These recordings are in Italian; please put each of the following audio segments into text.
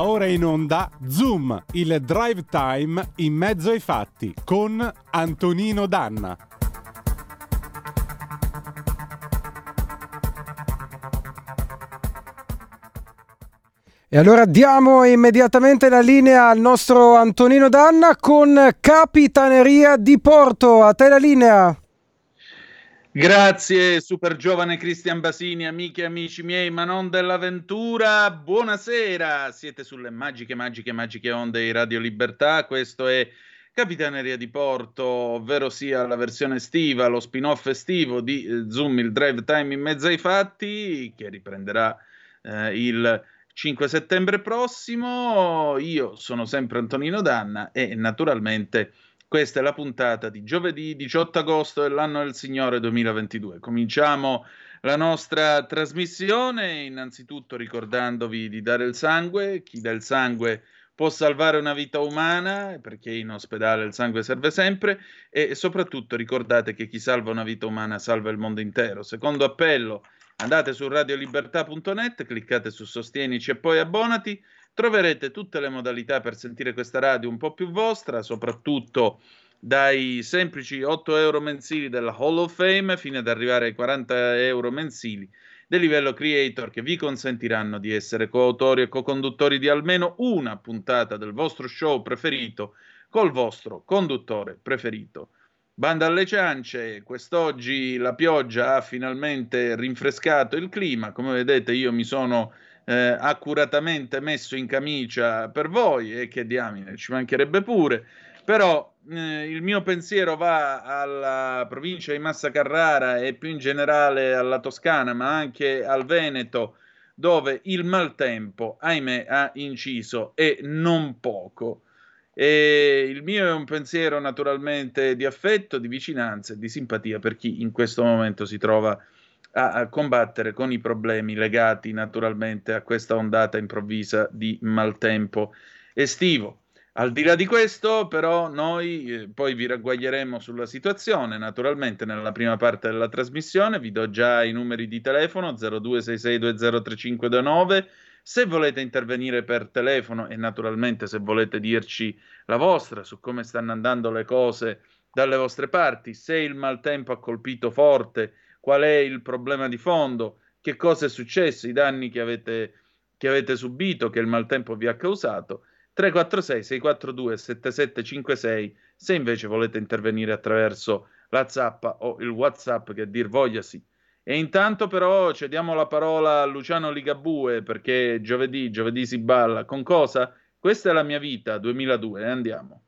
Ora in onda Zoom, il drive time in mezzo ai fatti con Antonino Danna. E allora diamo immediatamente la linea al nostro Antonino Danna con Capitaneria di Porto. A te la linea. Grazie, super giovane Cristian Basini, amiche e amici miei, ma non dell'avventura. Buonasera, siete sulle magiche, magiche, magiche onde di Radio Libertà. Questo è Capitaneria di Porto, ovvero sia la versione estiva, lo spin-off estivo di eh, Zoom, il drive time in mezzo ai fatti, che riprenderà eh, il 5 settembre prossimo. Io sono sempre Antonino Danna e naturalmente questa è la puntata di giovedì 18 agosto dell'anno del Signore 2022. Cominciamo la nostra trasmissione innanzitutto ricordandovi di dare il sangue. Chi dà il sangue può salvare una vita umana perché in ospedale il sangue serve sempre e soprattutto ricordate che chi salva una vita umana salva il mondo intero. Secondo appello, andate su radiolibertà.net, cliccate su Sostienici e poi abbonati Troverete tutte le modalità per sentire questa radio un po' più vostra, soprattutto dai semplici 8 euro mensili della Hall of Fame fino ad arrivare ai 40 euro mensili del livello creator che vi consentiranno di essere coautori e co-conduttori di almeno una puntata del vostro show preferito col vostro conduttore preferito. Banda alle ciance, quest'oggi la pioggia ha finalmente rinfrescato il clima, come vedete io mi sono eh, accuratamente messo in camicia per voi e che diamine, ci mancherebbe pure, però eh, il mio pensiero va alla provincia di Massa Carrara e più in generale alla Toscana, ma anche al Veneto, dove il maltempo, ahimè, ha inciso e non poco. E il mio è un pensiero naturalmente di affetto, di vicinanza e di simpatia per chi in questo momento si trova a, a combattere con i problemi legati naturalmente a questa ondata improvvisa di maltempo estivo. Al di là di questo, però, noi eh, poi vi ragguaglieremo sulla situazione, naturalmente nella prima parte della trasmissione, vi do già i numeri di telefono 0266203529 Se volete intervenire per telefono e naturalmente se volete dirci la vostra su come stanno andando le cose dalle vostre parti, se il maltempo ha colpito forte, qual è il problema di fondo, che cosa è successo, i danni che avete, che avete subito, che il maltempo vi ha causato. 346 642 7756 se invece volete intervenire attraverso la zappa o il whatsapp che dir voglia sì. E intanto però cediamo la parola a Luciano Ligabue perché giovedì, giovedì si balla. Con cosa? Questa è la mia vita 2002, andiamo.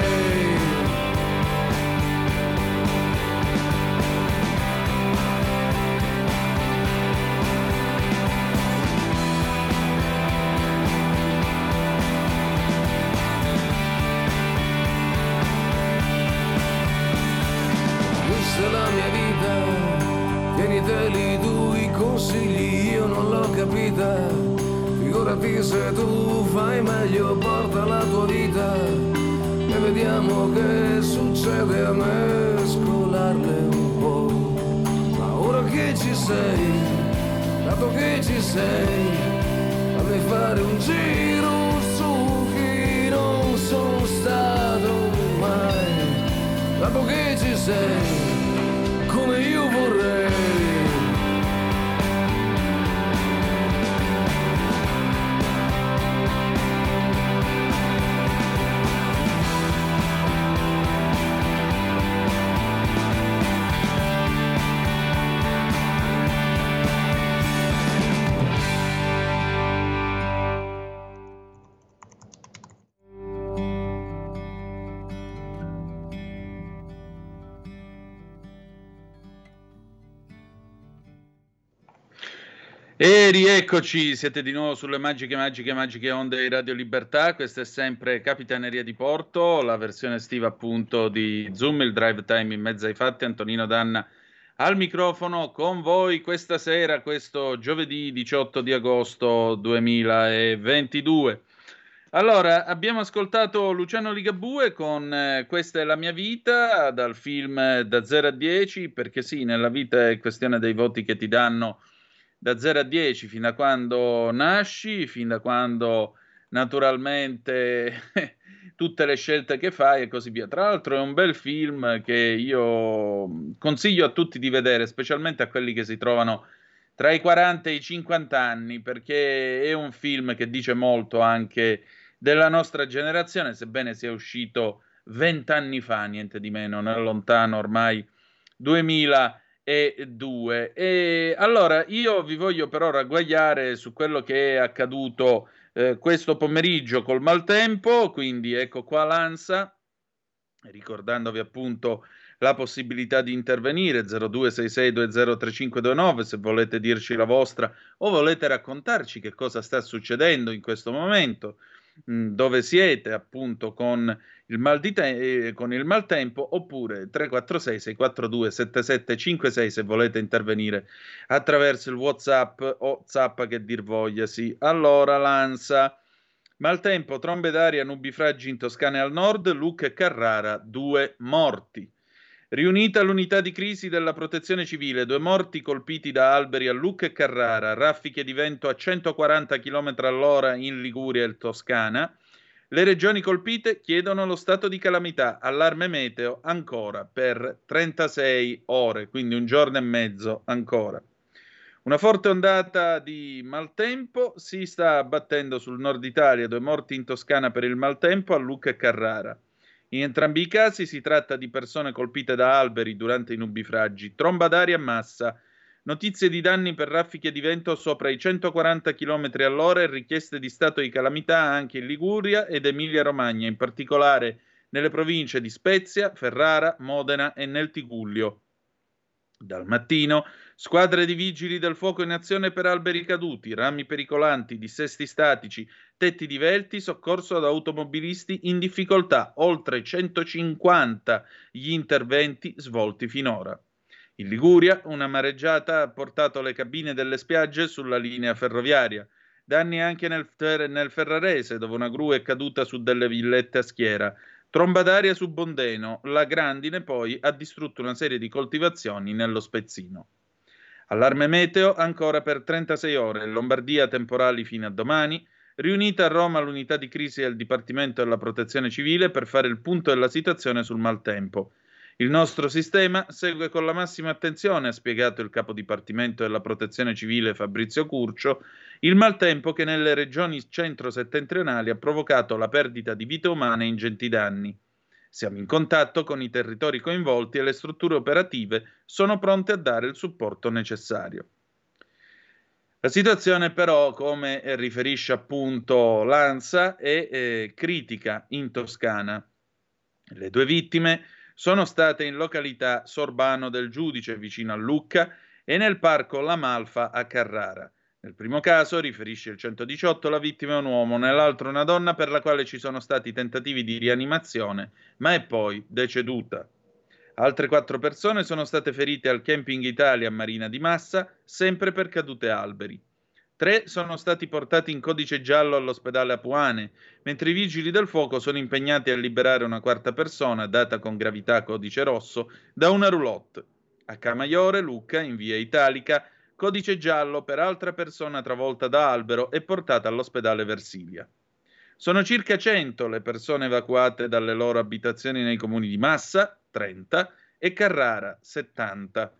vita e se tu fai meglio porta la tua vita. E vediamo che succede a mescolarle un po' ma ora che ci sei dato che ci sei fammi fare un giro su chi non sono stato mai. Dato che ci sei come io vorrei. Rieccoci, siete di nuovo sulle magiche, magiche, magiche onde di Radio Libertà. Questa è sempre Capitaneria di Porto, la versione estiva appunto di Zoom, il drive time in mezzo ai fatti. Antonino Danna al microfono con voi questa sera, questo giovedì 18 di agosto 2022. Allora, abbiamo ascoltato Luciano Ligabue con eh, Questa è la mia vita dal film Da 0 a 10, perché sì, nella vita è questione dei voti che ti danno da 0 a 10 fin da quando nasci, fin da quando naturalmente tutte le scelte che fai e così via. Tra l'altro è un bel film che io consiglio a tutti di vedere, specialmente a quelli che si trovano tra i 40 e i 50 anni, perché è un film che dice molto anche della nostra generazione, sebbene sia uscito vent'anni fa, niente di meno, nel lontano ormai 2002. E allora io vi voglio però ragguagliare su quello che è accaduto eh, questo pomeriggio col maltempo, quindi ecco qua l'ANSA, ricordandovi appunto la possibilità di intervenire 0266203529 se volete dirci la vostra o volete raccontarci che cosa sta succedendo in questo momento, mh, dove siete appunto con il, mal di te- eh, con il maltempo oppure 346 642 7756 se volete intervenire attraverso il whatsapp o zappa che dir voglia sì. Allora Lanza Maltempo, trombe d'aria, nubifragi in Toscana al nord, Lucca e Carrara, due morti. Riunita l'unità di crisi della protezione civile, due morti colpiti da alberi a Lucca e Carrara, raffiche di vento a 140 km all'ora in Liguria e Toscana. Le regioni colpite chiedono lo stato di calamità, allarme meteo ancora per 36 ore, quindi un giorno e mezzo ancora. Una forte ondata di maltempo si sta abbattendo sul nord Italia, due morti in Toscana per il maltempo a Lucca e Carrara. In entrambi i casi si tratta di persone colpite da alberi durante i nubifragi, tromba d'aria a massa, notizie di danni per raffiche di vento sopra i 140 km all'ora e richieste di stato di calamità anche in Liguria ed Emilia-Romagna, in particolare nelle province di Spezia, Ferrara, Modena e nel Tigullio. Dal mattino, squadre di vigili del fuoco in azione per alberi caduti, rami pericolanti, dissesti statici, tetti divelti, soccorso ad automobilisti in difficoltà, oltre 150 gli interventi svolti finora. In Liguria, una mareggiata ha portato le cabine delle spiagge sulla linea ferroviaria. Danni anche nel, nel Ferrarese, dove una gru è caduta su delle villette a schiera. Tromba d'aria su Bondeno, la grandine poi ha distrutto una serie di coltivazioni nello Spezzino. Allarme meteo ancora per 36 ore, Lombardia temporali fino a domani, riunita a Roma l'unità di crisi del Dipartimento della Protezione Civile per fare il punto della situazione sul maltempo. Il nostro sistema segue con la massima attenzione, ha spiegato il capo dipartimento della Protezione Civile Fabrizio Curcio, il maltempo che nelle regioni centro-settentrionali ha provocato la perdita di vite umane e ingenti danni. Siamo in contatto con i territori coinvolti e le strutture operative sono pronte a dare il supporto necessario. La situazione però, come riferisce appunto l'ANSA, è eh, critica in Toscana. Le due vittime sono state in località Sorbano del Giudice, vicino a Lucca, e nel parco La Malfa a Carrara. Nel primo caso, riferisce il 118, la vittima è un uomo, nell'altro una donna per la quale ci sono stati tentativi di rianimazione, ma è poi deceduta. Altre quattro persone sono state ferite al Camping Italia a Marina di Massa, sempre per cadute alberi. Tre sono stati portati in codice giallo all'ospedale Apuane, mentre i vigili del fuoco sono impegnati a liberare una quarta persona, data con gravità codice rosso, da una roulotte. A Camaiore, Lucca, in via Italica, codice giallo per altra persona travolta da albero e portata all'ospedale Versilia. Sono circa 100 le persone evacuate dalle loro abitazioni nei comuni di Massa, 30, e Carrara, 70.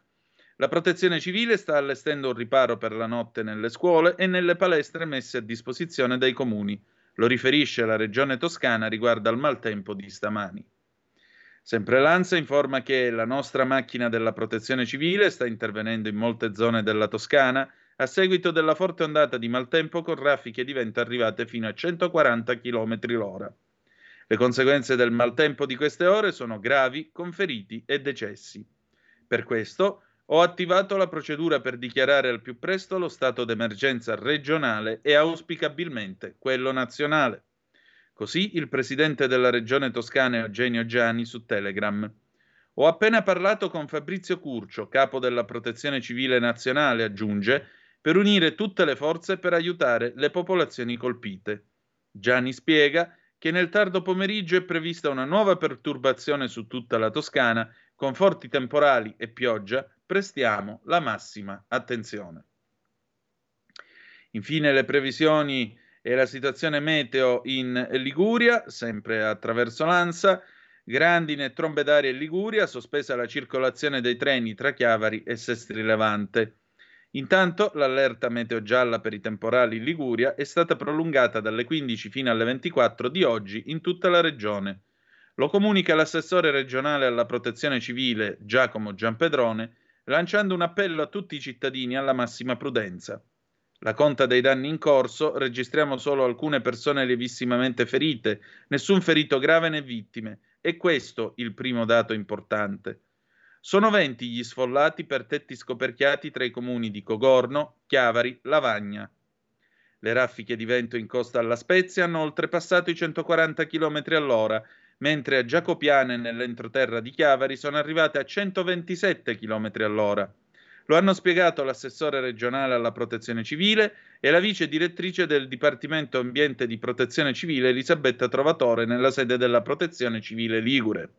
La protezione civile sta allestendo un riparo per la notte nelle scuole e nelle palestre messe a disposizione dai comuni. Lo riferisce la regione toscana riguardo al maltempo di stamani. Sempre l'ANSA informa che la nostra macchina della protezione civile sta intervenendo in molte zone della Toscana a seguito della forte ondata di maltempo con raffiche di vento arrivate fino a 140 km l'ora. Le conseguenze del maltempo di queste ore sono gravi, con feriti e decessi. Per questo ho attivato la procedura per dichiarare al più presto lo stato d'emergenza regionale e auspicabilmente quello nazionale. Così il presidente della regione toscana Eugenio Gianni su Telegram. Ho appena parlato con Fabrizio Curcio, capo della Protezione Civile Nazionale, aggiunge, per unire tutte le forze per aiutare le popolazioni colpite. Gianni spiega che nel tardo pomeriggio è prevista una nuova perturbazione su tutta la Toscana, con forti temporali e pioggia, prestiamo la massima attenzione. Infine le previsioni e la situazione meteo in Liguria, sempre attraverso l'ANSA, grandine e trombe d'aria in Liguria, sospesa la circolazione dei treni tra Chiavari e Sestri Levante. Intanto l'allerta meteo gialla per i temporali in Liguria è stata prolungata dalle 15 fino alle 24 di oggi in tutta la regione. Lo comunica l'assessore regionale alla protezione civile Giacomo Giampedrone, lanciando un appello a tutti i cittadini alla massima prudenza. La conta dei danni in corso, registriamo solo alcune persone lievissimamente ferite, nessun ferito grave né vittime. E questo il primo dato importante. Sono 20 gli sfollati per tetti scoperchiati tra i comuni di Cogorno, Chiavari, Lavagna. Le raffiche di vento in costa alla Spezia hanno oltrepassato i 140 km all'ora, mentre a Giacopiane nell'entroterra di Chiavari sono arrivate a 127 km all'ora. Lo hanno spiegato l'assessore regionale alla protezione civile e la vice direttrice del Dipartimento Ambiente di Protezione Civile Elisabetta Trovatore nella sede della Protezione Civile Ligure.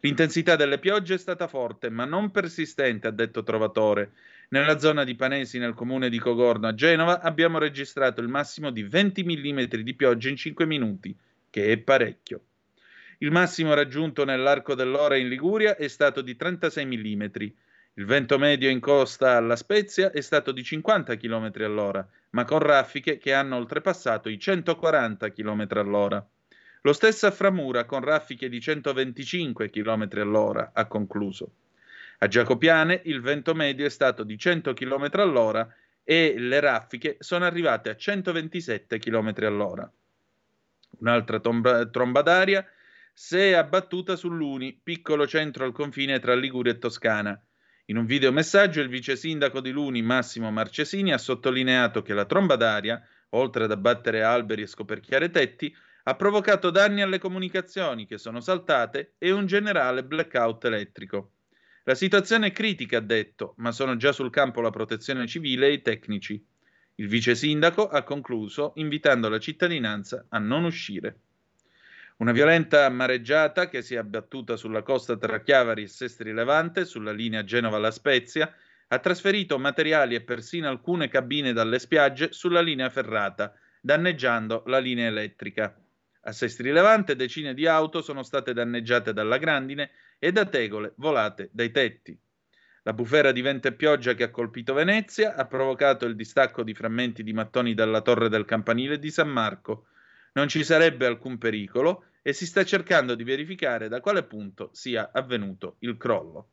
L'intensità delle piogge è stata forte, ma non persistente, ha detto Trovatore. Nella zona di Panesi, nel comune di Cogorno a Genova, abbiamo registrato il massimo di 20 mm di pioggia in 5 minuti, che è parecchio. Il massimo raggiunto nell'arco dell'ora in Liguria è stato di 36 mm. Il vento medio in costa alla Spezia è stato di 50 km all'ora, ma con raffiche che hanno oltrepassato i 140 km all'ora. Lo stesso a Framura con raffiche di 125 km all'ora, ha concluso. A Giacopiane il vento medio è stato di 100 km all'ora e le raffiche sono arrivate a 127 km all'ora. Un'altra tomba, tromba d'aria si è abbattuta sull'Uni, piccolo centro al confine tra Liguria e Toscana. In un videomessaggio il vice sindaco di Luni, Massimo Marcesini, ha sottolineato che la tromba d'aria, oltre ad abbattere alberi e scoperchiare tetti, ha provocato danni alle comunicazioni che sono saltate e un generale blackout elettrico. La situazione è critica, ha detto, ma sono già sul campo la protezione civile e i tecnici. Il vice sindaco ha concluso invitando la cittadinanza a non uscire. Una violenta mareggiata che si è abbattuta sulla costa tra Chiavari e Sestri Levante, sulla linea Genova-La Spezia, ha trasferito materiali e persino alcune cabine dalle spiagge sulla linea ferrata, danneggiando la linea elettrica. A Sestri Levante decine di auto sono state danneggiate dalla grandine e da tegole volate dai tetti. La bufera di vento e pioggia che ha colpito Venezia ha provocato il distacco di frammenti di mattoni dalla torre del campanile di San Marco. Non ci sarebbe alcun pericolo, e si sta cercando di verificare da quale punto sia avvenuto il crollo.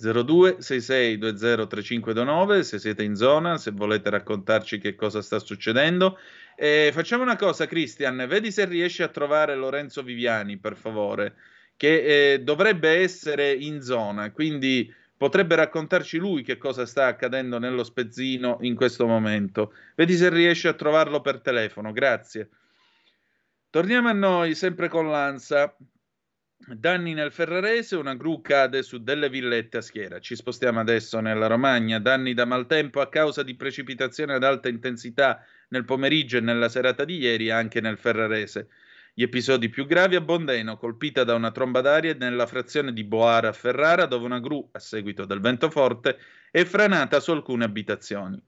0266203529 se siete in zona, se volete raccontarci che cosa sta succedendo. E facciamo una cosa, Christian, vedi se riesci a trovare Lorenzo Viviani, per favore, che eh, dovrebbe essere in zona, quindi potrebbe raccontarci lui che cosa sta accadendo nello spezzino in questo momento. Vedi se riesci a trovarlo per telefono, grazie. Torniamo a noi, sempre con l'ANSA. Danni nel Ferrarese, una gru cade su delle villette a schiera. Ci spostiamo adesso nella Romagna. Danni da maltempo a causa di precipitazioni ad alta intensità nel pomeriggio e nella serata di ieri anche nel Ferrarese. Gli episodi più gravi a Bondeno, colpita da una tromba d'aria nella frazione di Boara a Ferrara, dove una gru, a seguito del vento forte, è franata su alcune abitazioni.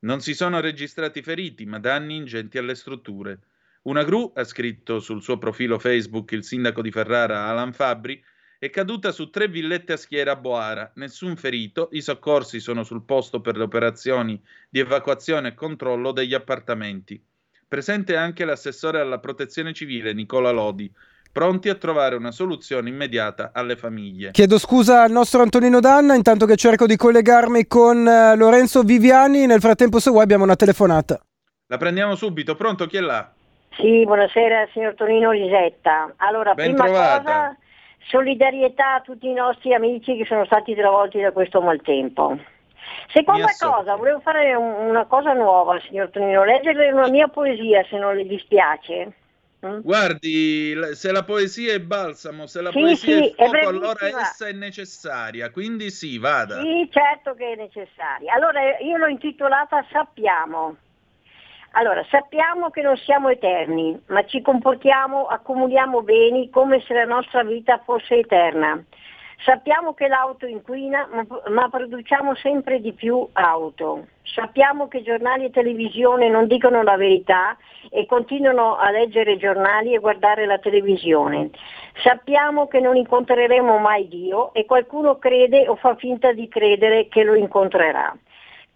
Non si sono registrati feriti, ma danni ingenti alle strutture. Una gru, ha scritto sul suo profilo Facebook il sindaco di Ferrara Alan Fabri, è caduta su tre villette a schiera a Boara, nessun ferito, i soccorsi sono sul posto per le operazioni di evacuazione e controllo degli appartamenti. Presente anche l'assessore alla protezione civile Nicola Lodi, pronti a trovare una soluzione immediata alle famiglie. Chiedo scusa al nostro Antonino Danna, intanto che cerco di collegarmi con uh, Lorenzo Viviani, nel frattempo se vuoi abbiamo una telefonata. La prendiamo subito, pronto chi è là? Sì, buonasera signor Tonino Lisetta. Allora, Ben prima trovata. cosa, solidarietà a tutti i nostri amici che sono stati travolti da questo maltempo. Seconda cosa, volevo fare un- una cosa nuova, signor Tonino, leggerle una mia poesia se non le dispiace. Mm? Guardi, se la poesia è balsamo, se la Sì, poesia sì, è è fuoco, allora brevissima. essa è necessaria, quindi sì, vada. Sì, certo che è necessaria. Allora, io l'ho intitolata Sappiamo. Allora, sappiamo che non siamo eterni, ma ci comportiamo, accumuliamo beni come se la nostra vita fosse eterna. Sappiamo che l'auto inquina, ma, produciamo sempre di più auto. Sappiamo che giornali e televisione non dicono la verità e continuano a leggere giornali e guardare la televisione. Sappiamo che non incontreremo mai Dio e qualcuno crede o fa finta di credere che lo incontrerà.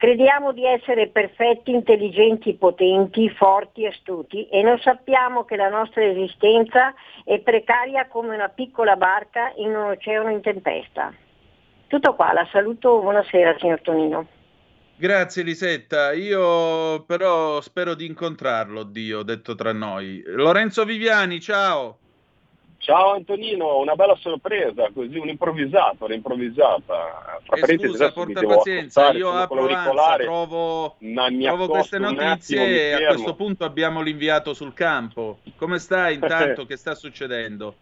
Crediamo di essere perfetti, intelligenti, potenti, forti, astuti e non sappiamo che la nostra esistenza è precaria come una piccola barca in un oceano in tempesta. Tutto qua, la saluto, buonasera signor Tonino. Grazie Lisetta, io però spero di incontrarlo, Dio, detto tra noi. Lorenzo Viviani, ciao. Ciao Antonino, una bella sorpresa, così un'improvvisata, un'improvvisata. Fra eh scusa, porta pazienza, io apro l'ansia, trovo, trovo queste notizie e a questo punto abbiamo l'inviato sul campo. Come stai intanto? che sta succedendo?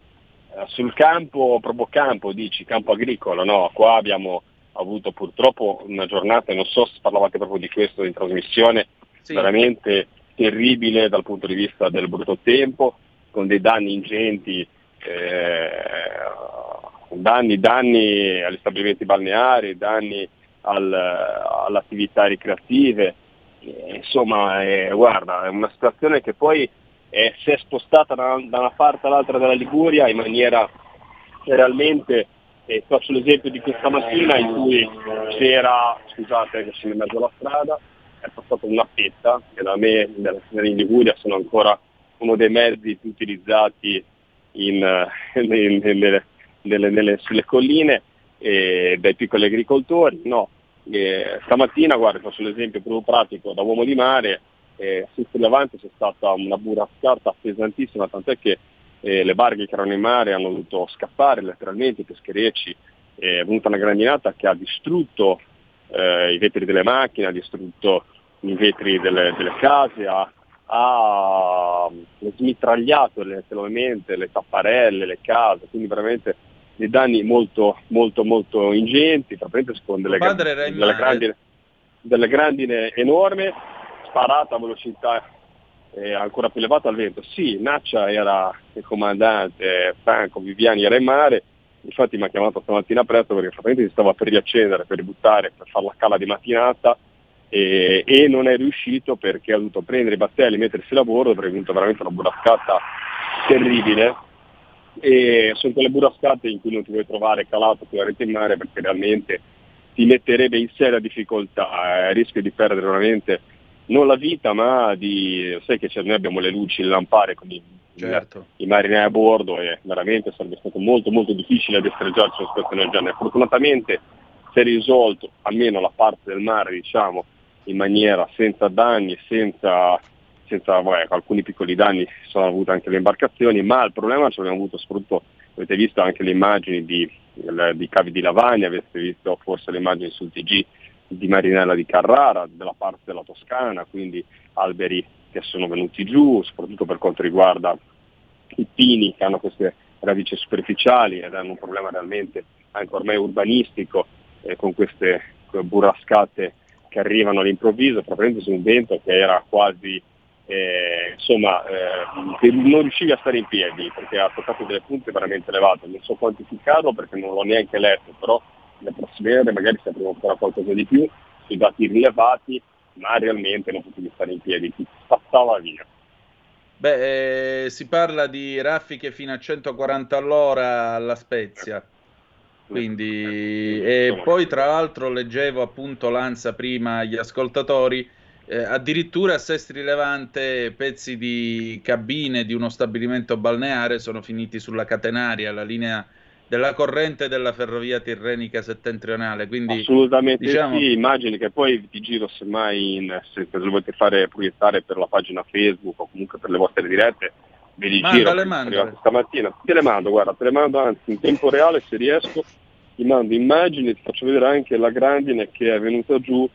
Eh, sul campo, proprio campo, dici, campo agricolo, no? Qua abbiamo avuto purtroppo una giornata, non so se parlavate proprio di questo in trasmissione, sì. veramente terribile dal punto di vista del brutto tempo, con dei danni ingenti danni, danni, agli stabilimenti balneari, danni al, alle attività ricreative, eh, insomma eh, guarda, è una situazione che poi è, si è spostata da, da, una parte all'altra della Liguria in maniera realmente, eh, faccio l'esempio di questa mattina in cui c'era, scusate che sono in mezzo alla strada, è passata una petta che da me in Liguria sono ancora uno dei mezzi più utilizzati in, eh, nelle, nelle, nelle, sulle colline eh, dai piccoli agricoltori. No. Eh, stamattina, guarda, faccio l'esempio proprio pratico, da uomo di mare, eh, sul Levante c'è stata una burrascata pesantissima, tant'è che eh, le barche che erano in mare hanno dovuto scappare letteralmente, i pescherecci, è venuta una grandinata che ha distrutto eh, i vetri delle macchine, ha distrutto i vetri delle, delle case, ha ha smitragliato letteralmente le tapparelle, le case, quindi veramente dei danni molto, molto, molto ingenti, con delle, delle, grandine, delle grandine enormi, sparata a velocità eh, ancora più elevata al vento. Sì, Naccia era il comandante, Franco Viviani era in mare, infatti mi ha chiamato stamattina presto perché praticamente si stava per riaccendere, per ributtare, per fare la cala di mattinata e, e, non è riuscito perché ha dovuto prendere i battelli, mettersi a lavoro, avrebbe avuto veramente una burrascata terribile e sono quelle burrascate in cui non ti vuoi trovare calato sulla rete in mare perché realmente ti metterebbe in seria difficoltà, eh, rischio di perdere veramente non la vita ma di, sai che noi abbiamo le luci, le lampare con i, certo. i marinai a bordo e veramente sarebbe stato molto molto difficile destreggiarci una situazione del genere. Fortunatamente si è risolto almeno la parte del mare diciamo in maniera senza danni, senza, senza vabbè, alcuni piccoli danni sono avute anche le imbarcazioni, ma il problema ce l'abbiamo avuto soprattutto, avete visto anche le immagini di, di cavi di Lavagna, avete visto forse le immagini sul TG di Marinella di Carrara, della parte della Toscana, quindi alberi che sono venuti giù, soprattutto per quanto riguarda i pini che hanno queste radici superficiali ed hanno un problema realmente anche ormai urbanistico eh, con queste burrascate che arrivano all'improvviso, probabilmente su un vento che era quasi, eh, insomma, eh, non riuscivi a stare in piedi perché ha toccato delle punte veramente elevate, non so quantificarlo perché non l'ho neanche letto, però le prossime ore magari sapremo ancora qualcosa di più sui dati rilevati, ma realmente non potevi stare in piedi, ti spazzava via. Beh, eh, si parla di raffiche fino a 140 all'ora alla Spezia. Quindi, e poi tra l'altro leggevo appunto l'ANSA prima agli ascoltatori, eh, addirittura a Sestri Rilevante pezzi di cabine di uno stabilimento balneare sono finiti sulla catenaria, la linea della corrente della ferrovia tirrenica settentrionale. Quindi, Assolutamente diciamo... sì, immagini che poi ti giro semmai in, se, se lo volete fare proiettare per la pagina Facebook o comunque per le vostre dirette, ve li mandale, stamattina. Te le mando, guarda, te le mando anzi in tempo reale se riesco ti mando immagini, ti faccio vedere anche la grandine che è venuta giù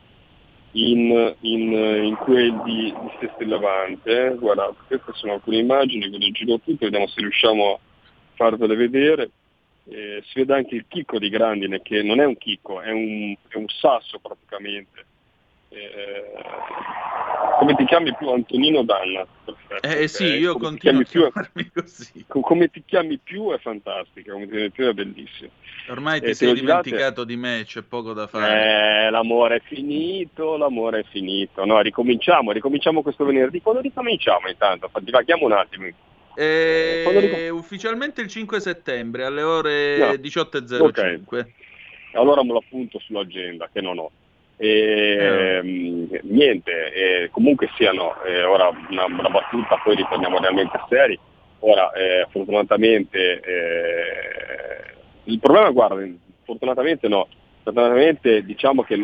in, in, in quel di, di Sesti Levante. Guardate, queste sono alcune immagini, ve le giro tutte, vediamo se riusciamo a farvele vedere. Eh, si vede anche il chicco di grandine che non è un chicco, è un, è un sasso praticamente. Eh, come ti chiami più Antonino Danna? Perfetto, eh sì, okay. io come continuo a chiamarmi così. Come ti chiami più è fantastica, come ti chiami più è bellissimo. Ormai ti eh, sei dimenticato di me, c'è poco da fare. Eh, l'amore è finito, l'amore è finito. No, ricominciamo, ricominciamo questo venerdì. Quando ricominciamo intanto? Divaghiamo un attimo. Eh, ufficialmente il 5 settembre alle ore no. 18.05. Okay. Allora me lo appunto sull'agenda che non ho. E, eh. Niente, e comunque siano, eh, ora una, una, battuta, poi ritorniamo realmente seri. Ora, eh, fortunatamente, eh, il problema, guarda, fortunatamente no, fortunatamente diciamo che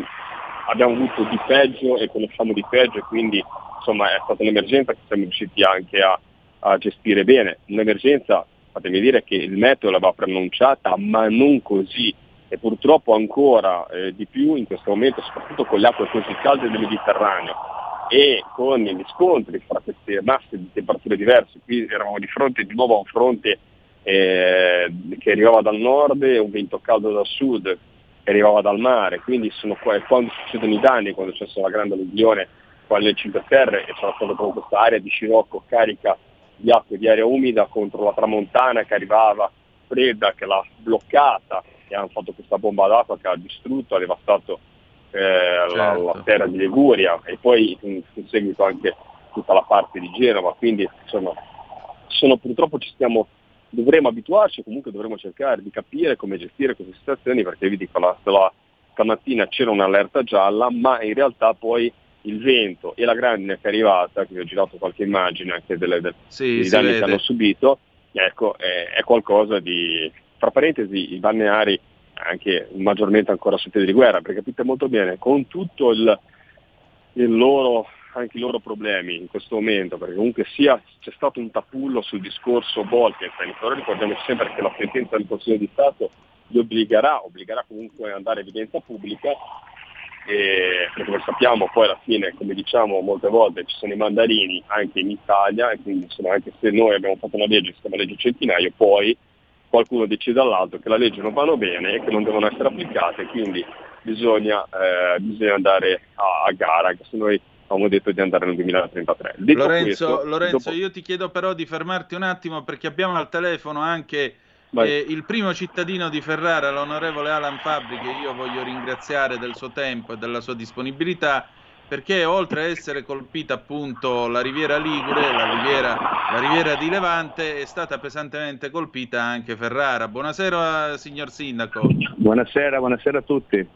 abbiamo avuto di peggio e conosciamo di peggio e quindi insomma è stata un'emergenza che siamo riusciti anche a, a gestire bene. Un'emergenza, fatemi dire che il metodo l'aveva preannunciata, ma non così e purtroppo ancora eh, di più in questo momento, soprattutto con le acque così calde del Mediterraneo e con gli scontri fra queste masse di temperature diverse. Qui eravamo di fronte di nuovo a un fronte eh, che arrivava dal nord e un vento caldo dal sud che arrivava dal mare, quindi sono qua, quando succedono i danni, quando c'è stata la grande alluvione qua nelle Cinque Terre e stata proprio questa area di scirocco carica di acqua e di aria umida contro la tramontana che arrivava fredda, che l'ha bloccata e hanno fatto questa bomba d'acqua che ha distrutto, ha devastato eh, certo. la, la, terra di Liguria e poi in, in, seguito anche tutta la parte di Genova, quindi insomma sono, purtroppo ci stiamo, dovremo abituarci, comunque dovremo cercare di capire come gestire queste situazioni perché vi dico la, la stamattina c'era un'allerta gialla ma in realtà poi il vento e la grandine che è arrivata, che vi ho girato qualche immagine anche delle, delle, sì, dei danni vede. che hanno subito, ecco, è, è qualcosa di, tra parentesi i balneari anche maggiormente ancora su piedi di guerra, perché capite molto bene, con tutto il, il loro, anche i loro problemi in questo momento, perché comunque sia c'è stato un tapullo sul discorso Bolkestein, però ricordiamoci sempre che la sentenza del Consiglio di Stato li obbligherà, obbligherà comunque ad andare a evidenza pubblica, e, perché come sappiamo poi alla fine, come diciamo molte volte, ci sono i mandarini anche in Italia, e quindi insomma, anche se noi abbiamo fatto una legge, si chiama legge centinaio, poi qualcuno decide dall'altro che la legge non vanno bene e che non devono essere applicate, quindi bisogna, eh, bisogna andare a, a, gara, se noi avevamo detto di andare nel 2033. Lorenzo, questo, Lorenzo dopo... io ti chiedo però di fermarti un attimo perché abbiamo al telefono anche eh, il primo cittadino di Ferrara, l'onorevole Alan Fabri, che io voglio ringraziare del suo tempo e della sua disponibilità perché oltre a essere colpita appunto la riviera Ligure, la riviera, la riviera di Levante, è stata pesantemente colpita anche Ferrara. Buonasera signor Sindaco. Buonasera, buonasera a tutti.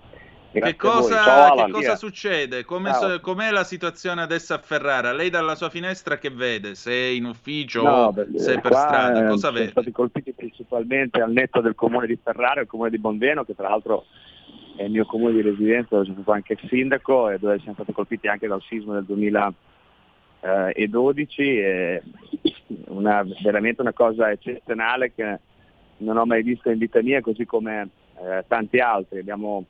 che cosa, Ciao, che cosa succede? Come, com'è la situazione adesso a Ferrara? Lei dalla sua finestra che vede? Se è in ufficio no, beh, se è per strada? Cosa vede? Sono stati colpiti principalmente al netto del comune di Ferrara, il comune di Bonveno, che tra l'altro il mio comune di residenza dove sono stato anche il sindaco e dove siamo stati colpiti anche dal sisma del 2012. È una, veramente una cosa eccezionale che non ho mai visto in vita mia, così come eh, tanti altri. Abbiamo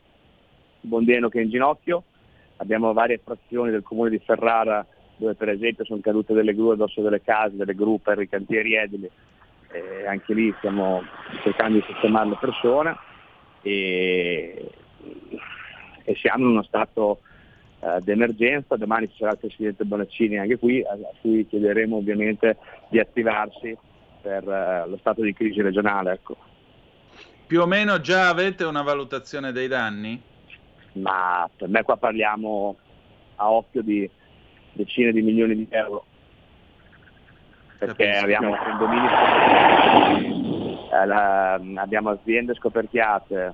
Bondeno che è in ginocchio, abbiamo varie frazioni del comune di Ferrara dove per esempio sono cadute delle gru addosso delle case, delle gru per i cantieri edili e anche lì stiamo cercando di sistemare le persone e e siamo in uno stato uh, d'emergenza, domani ci sarà il Presidente Bonaccini anche qui, a, cui chiederemo ovviamente di attivarsi per uh, lo stato di crisi regionale. Ecco. Più o meno già avete una valutazione dei danni? Ma per me qua parliamo a occhio di decine di milioni di euro perché abbiamo condomini, eh, abbiamo aziende scoperchiate,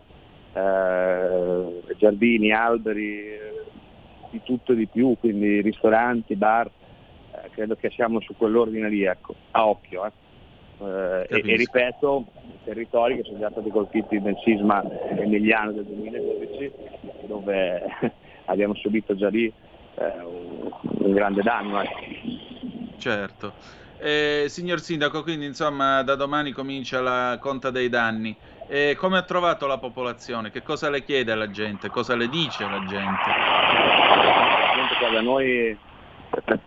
eh, giardini, alberi, eh, di tutto e di più, quindi ristoranti, bar, eh, credo che siamo su quell'ordine lì, ecco, a occhio. Eh. eh e, e, ripeto, territori che sono già stati colpiti nel sisma emiliano del 2012, dove abbiamo subito già lì eh, un, grande danno. Ecco. Certo. Eh, signor Sindaco, quindi insomma da domani comincia la conta dei danni. Eh, come ha trovato la popolazione? Che cosa le chiede alla gente? Cosa le dice alla gente? Da noi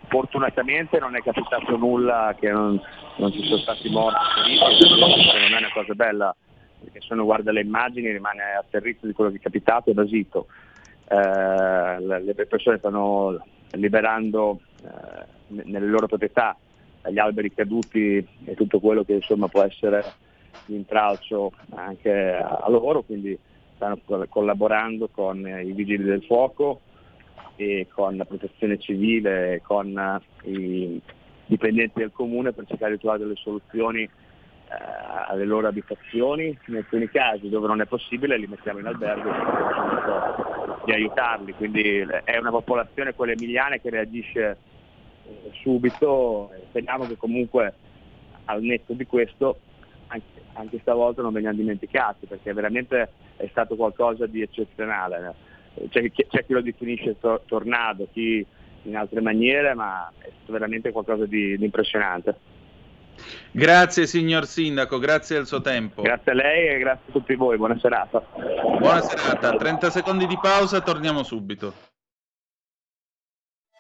fortunatamente non è capitato nulla, che non, non ci sono stati morti, non è una cosa bella, perché se uno guarda le immagini rimane atterrito di quello che è capitato e basito. eh, le persone stanno liberando eh, nelle loro proprietà gli alberi caduti e tutto quello che insomma può essere di intralcio anche a loro, quindi stanno collaborando con i vigili del fuoco e con la protezione civile, con i dipendenti del comune per cercare di trovare delle soluzioni eh, alle loro abitazioni, in alcuni casi dove non è possibile li mettiamo in albergo e di aiutarli, quindi è una popolazione, quella emiliana, che reagisce eh, subito, speriamo che comunque al netto di questo anche, anche stavolta non vengano dimenticati perché veramente è stato qualcosa di eccezionale. C'è, c'è chi lo definisce to- tornado, chi in altre maniere, ma è stato veramente qualcosa di, di impressionante. Grazie signor Sindaco, grazie del suo tempo. Grazie a lei e grazie a tutti voi, buona serata. Buona serata, 30 secondi di pausa, torniamo subito.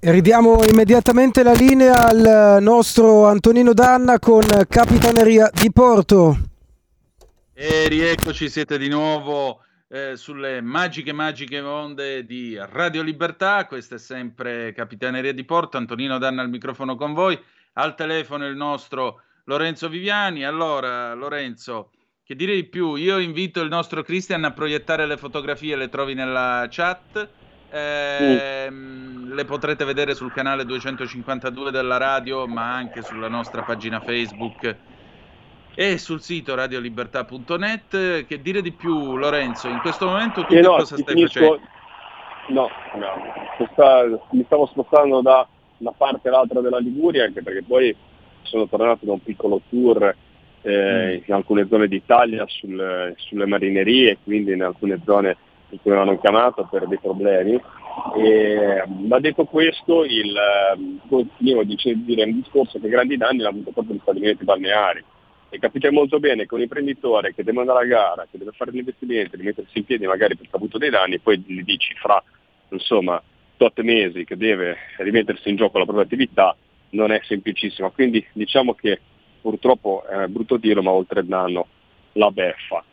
Ridiamo immediatamente la linea al nostro Antonino Danna con Capitaneria di Porto. E rieccoci, siete di nuovo eh, sulle magiche, magiche onde di Radio Libertà. Questa è sempre Capitaneria di Porto. Antonino Danna al microfono con voi. Al telefono il nostro Lorenzo Viviani. Allora, Lorenzo, che dire di più? Io invito il nostro Christian a proiettare le fotografie, le trovi nella chat. Eh, mm. Le potrete vedere sul canale 252 della radio, ma anche sulla nostra pagina Facebook e sul sito radiolibertà.net. Che dire di più, Lorenzo? In questo momento tu eh no, cosa stai finisco... facendo? No, no. Questa, mi stavo spostando da una parte all'altra della Liguria, anche perché poi sono tornato da un piccolo tour eh, mm. in alcune zone d'Italia sul, sulle marinerie, quindi in alcune zone cui mi hanno chiamato per dei problemi. E, ma detto questo, il, continuo a dire un discorso che grandi danni l'ha avuto proprio gli stabilimenti balneari. E capite molto bene che un imprenditore che deve andare a gara, che deve fare gli investimenti, di mettersi in piedi magari perché ha avuto dei danni, poi gli dici fra insomma 8 mesi che deve rimettersi in gioco la propria attività, non è semplicissima. Quindi diciamo che purtroppo è brutto dirlo, ma oltre il danno la beffa.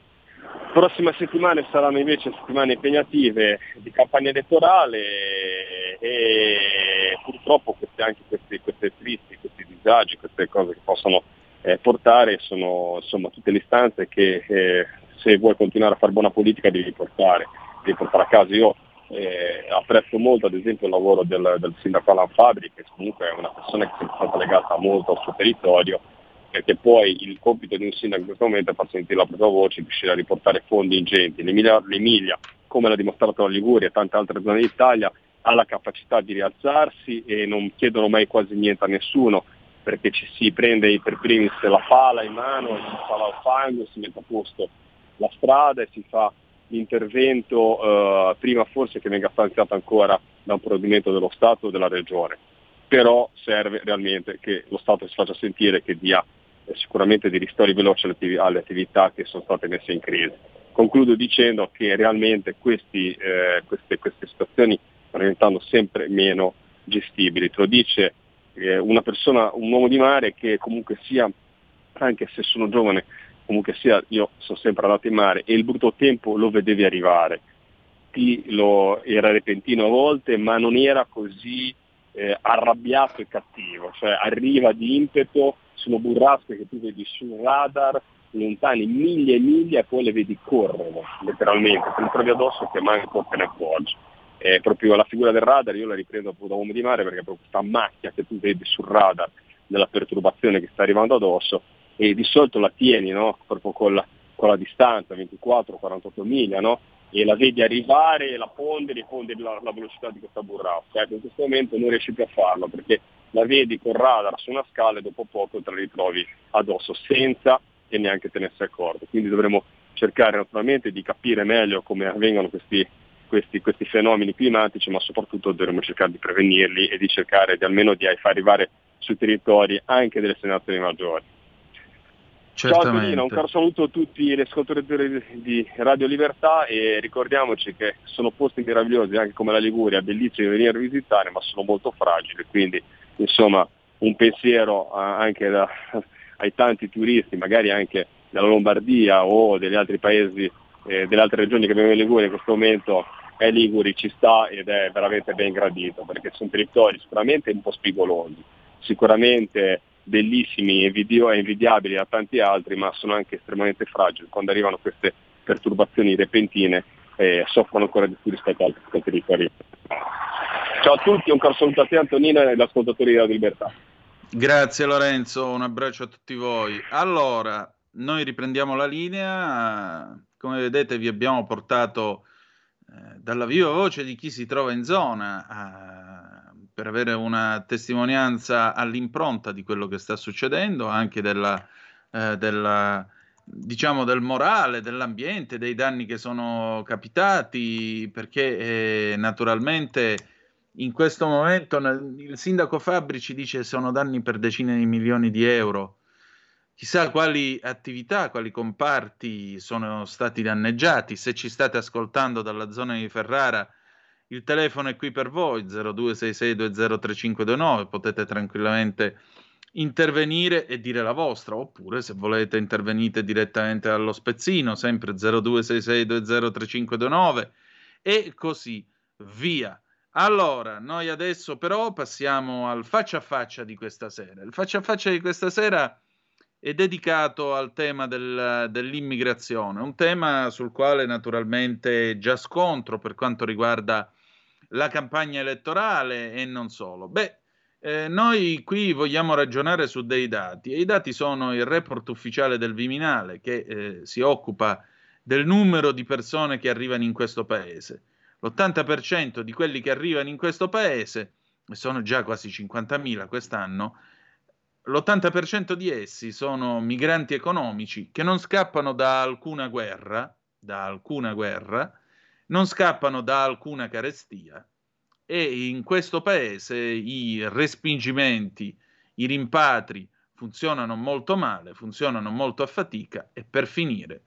Prossime settimane saranno invece settimane impegnative di campagna elettorale e purtroppo queste, anche questi, queste tristi, questi disagi, queste cose che possono eh, portare sono insomma, tutte le istanze che eh, se vuoi continuare a fare buona politica devi portare, devi portare a casa. Io eh, apprezzo molto ad esempio il lavoro del, del sindaco Alan Fabri che comunque è una persona che è sempre stata legata molto al suo territorio perché poi il compito di un sindaco in questo momento è far sentire la propria voce, riuscire a riportare fondi ingenti. L'Emilia, L'Emilia come l'ha dimostrato la Liguria e tante altre zone d'Italia, ha la capacità di rialzarsi e non chiedono mai quasi niente a nessuno, perché ci si prende per primis la pala in mano, si fa il fango, si mette a posto la strada e si fa l'intervento eh, prima forse che venga stanziato ancora da un provvedimento dello Stato o della Regione. Però serve realmente che lo Stato si faccia sentire, che dia sicuramente di ristori veloci alle attività che sono state messe in crisi. Concludo dicendo che realmente questi, eh, queste, queste, situazioni stanno diventando sempre meno gestibili. Te lo dice eh, una persona, un uomo di mare che comunque sia, anche se sono giovane, comunque sia, io sono sempre andato in mare e il brutto tempo lo vedevi arrivare. Lo, era repentino a volte, ma non era così eh, arrabbiato e cattivo, cioè arriva di impeto sono burrasche che tu vedi sul radar lontani miglia e miglia e poi le vedi correre letteralmente, te le trovi addosso che manco te ne accorgi. È proprio la figura del radar io la riprendo da uomo di mare perché è proprio questa macchia che tu vedi sul radar della perturbazione che sta arrivando addosso e di solito la tieni no? proprio con la, con la distanza 24-48 miglia no? e la vedi arrivare e la ponderi e ponderi la, la velocità di questa burrasca. Ecco, in questo momento non riesci più a farlo perché la vedi con radar su una scala e dopo poco te la ritrovi addosso senza che neanche te ne sia accorto. Quindi dovremo cercare naturalmente di capire meglio come avvengono questi, questi, questi, fenomeni climatici, ma soprattutto dovremmo cercare di prevenirli e di cercare di almeno di far arrivare sui territori anche delle destinazioni maggiori. Ciao Tonino, un caro saluto a tutti gli ascoltatori di Radio Libertà e ricordiamoci che sono posti meravigliosi anche come la Liguria, bellissimi da venire a visitare, ma sono molto fragili, quindi insomma un pensiero anche da, ai tanti turisti, magari anche della Lombardia o degli altri paesi, eh, delle altre regioni che abbiamo in Liguria in questo momento è Liguri, ci sta ed è veramente ben gradito perché sono territori sicuramente un po' spigolosi, sicuramente bellissimi e invidiabili da tanti altri, ma sono anche estremamente fragili. Quando arrivano queste perturbazioni repentine eh, soffrono ancora di più rispetto ad altri territori. Ciao a tutti, un caro saluto a te Antonino e agli ascoltatori della Libertà. Grazie Lorenzo, un abbraccio a tutti voi. Allora, noi riprendiamo la linea, come vedete vi abbiamo portato eh, dalla viva voce di chi si trova in zona. Eh, per avere una testimonianza all'impronta di quello che sta succedendo, anche della, eh, della, diciamo del morale, dell'ambiente, dei danni che sono capitati, perché eh, naturalmente in questo momento il sindaco Fabri ci dice che sono danni per decine di milioni di euro. Chissà quali attività, quali comparti sono stati danneggiati. Se ci state ascoltando dalla zona di Ferrara, il telefono è qui per voi, 0266203529, potete tranquillamente intervenire e dire la vostra, oppure se volete intervenite direttamente allo spezzino, sempre 0266203529 e così via. Allora, noi adesso però passiamo al faccia a faccia di questa sera. Il faccia a faccia di questa sera è dedicato al tema del, dell'immigrazione, un tema sul quale naturalmente già scontro per quanto riguarda la campagna elettorale e non solo. Beh, eh, noi qui vogliamo ragionare su dei dati e i dati sono il report ufficiale del Viminale che eh, si occupa del numero di persone che arrivano in questo paese. L'80% di quelli che arrivano in questo paese, e sono già quasi 50.000 quest'anno, l'80% di essi sono migranti economici che non scappano da alcuna guerra, da alcuna guerra, non scappano da alcuna carestia e in questo paese i respingimenti, i rimpatri funzionano molto male, funzionano molto a fatica e per finire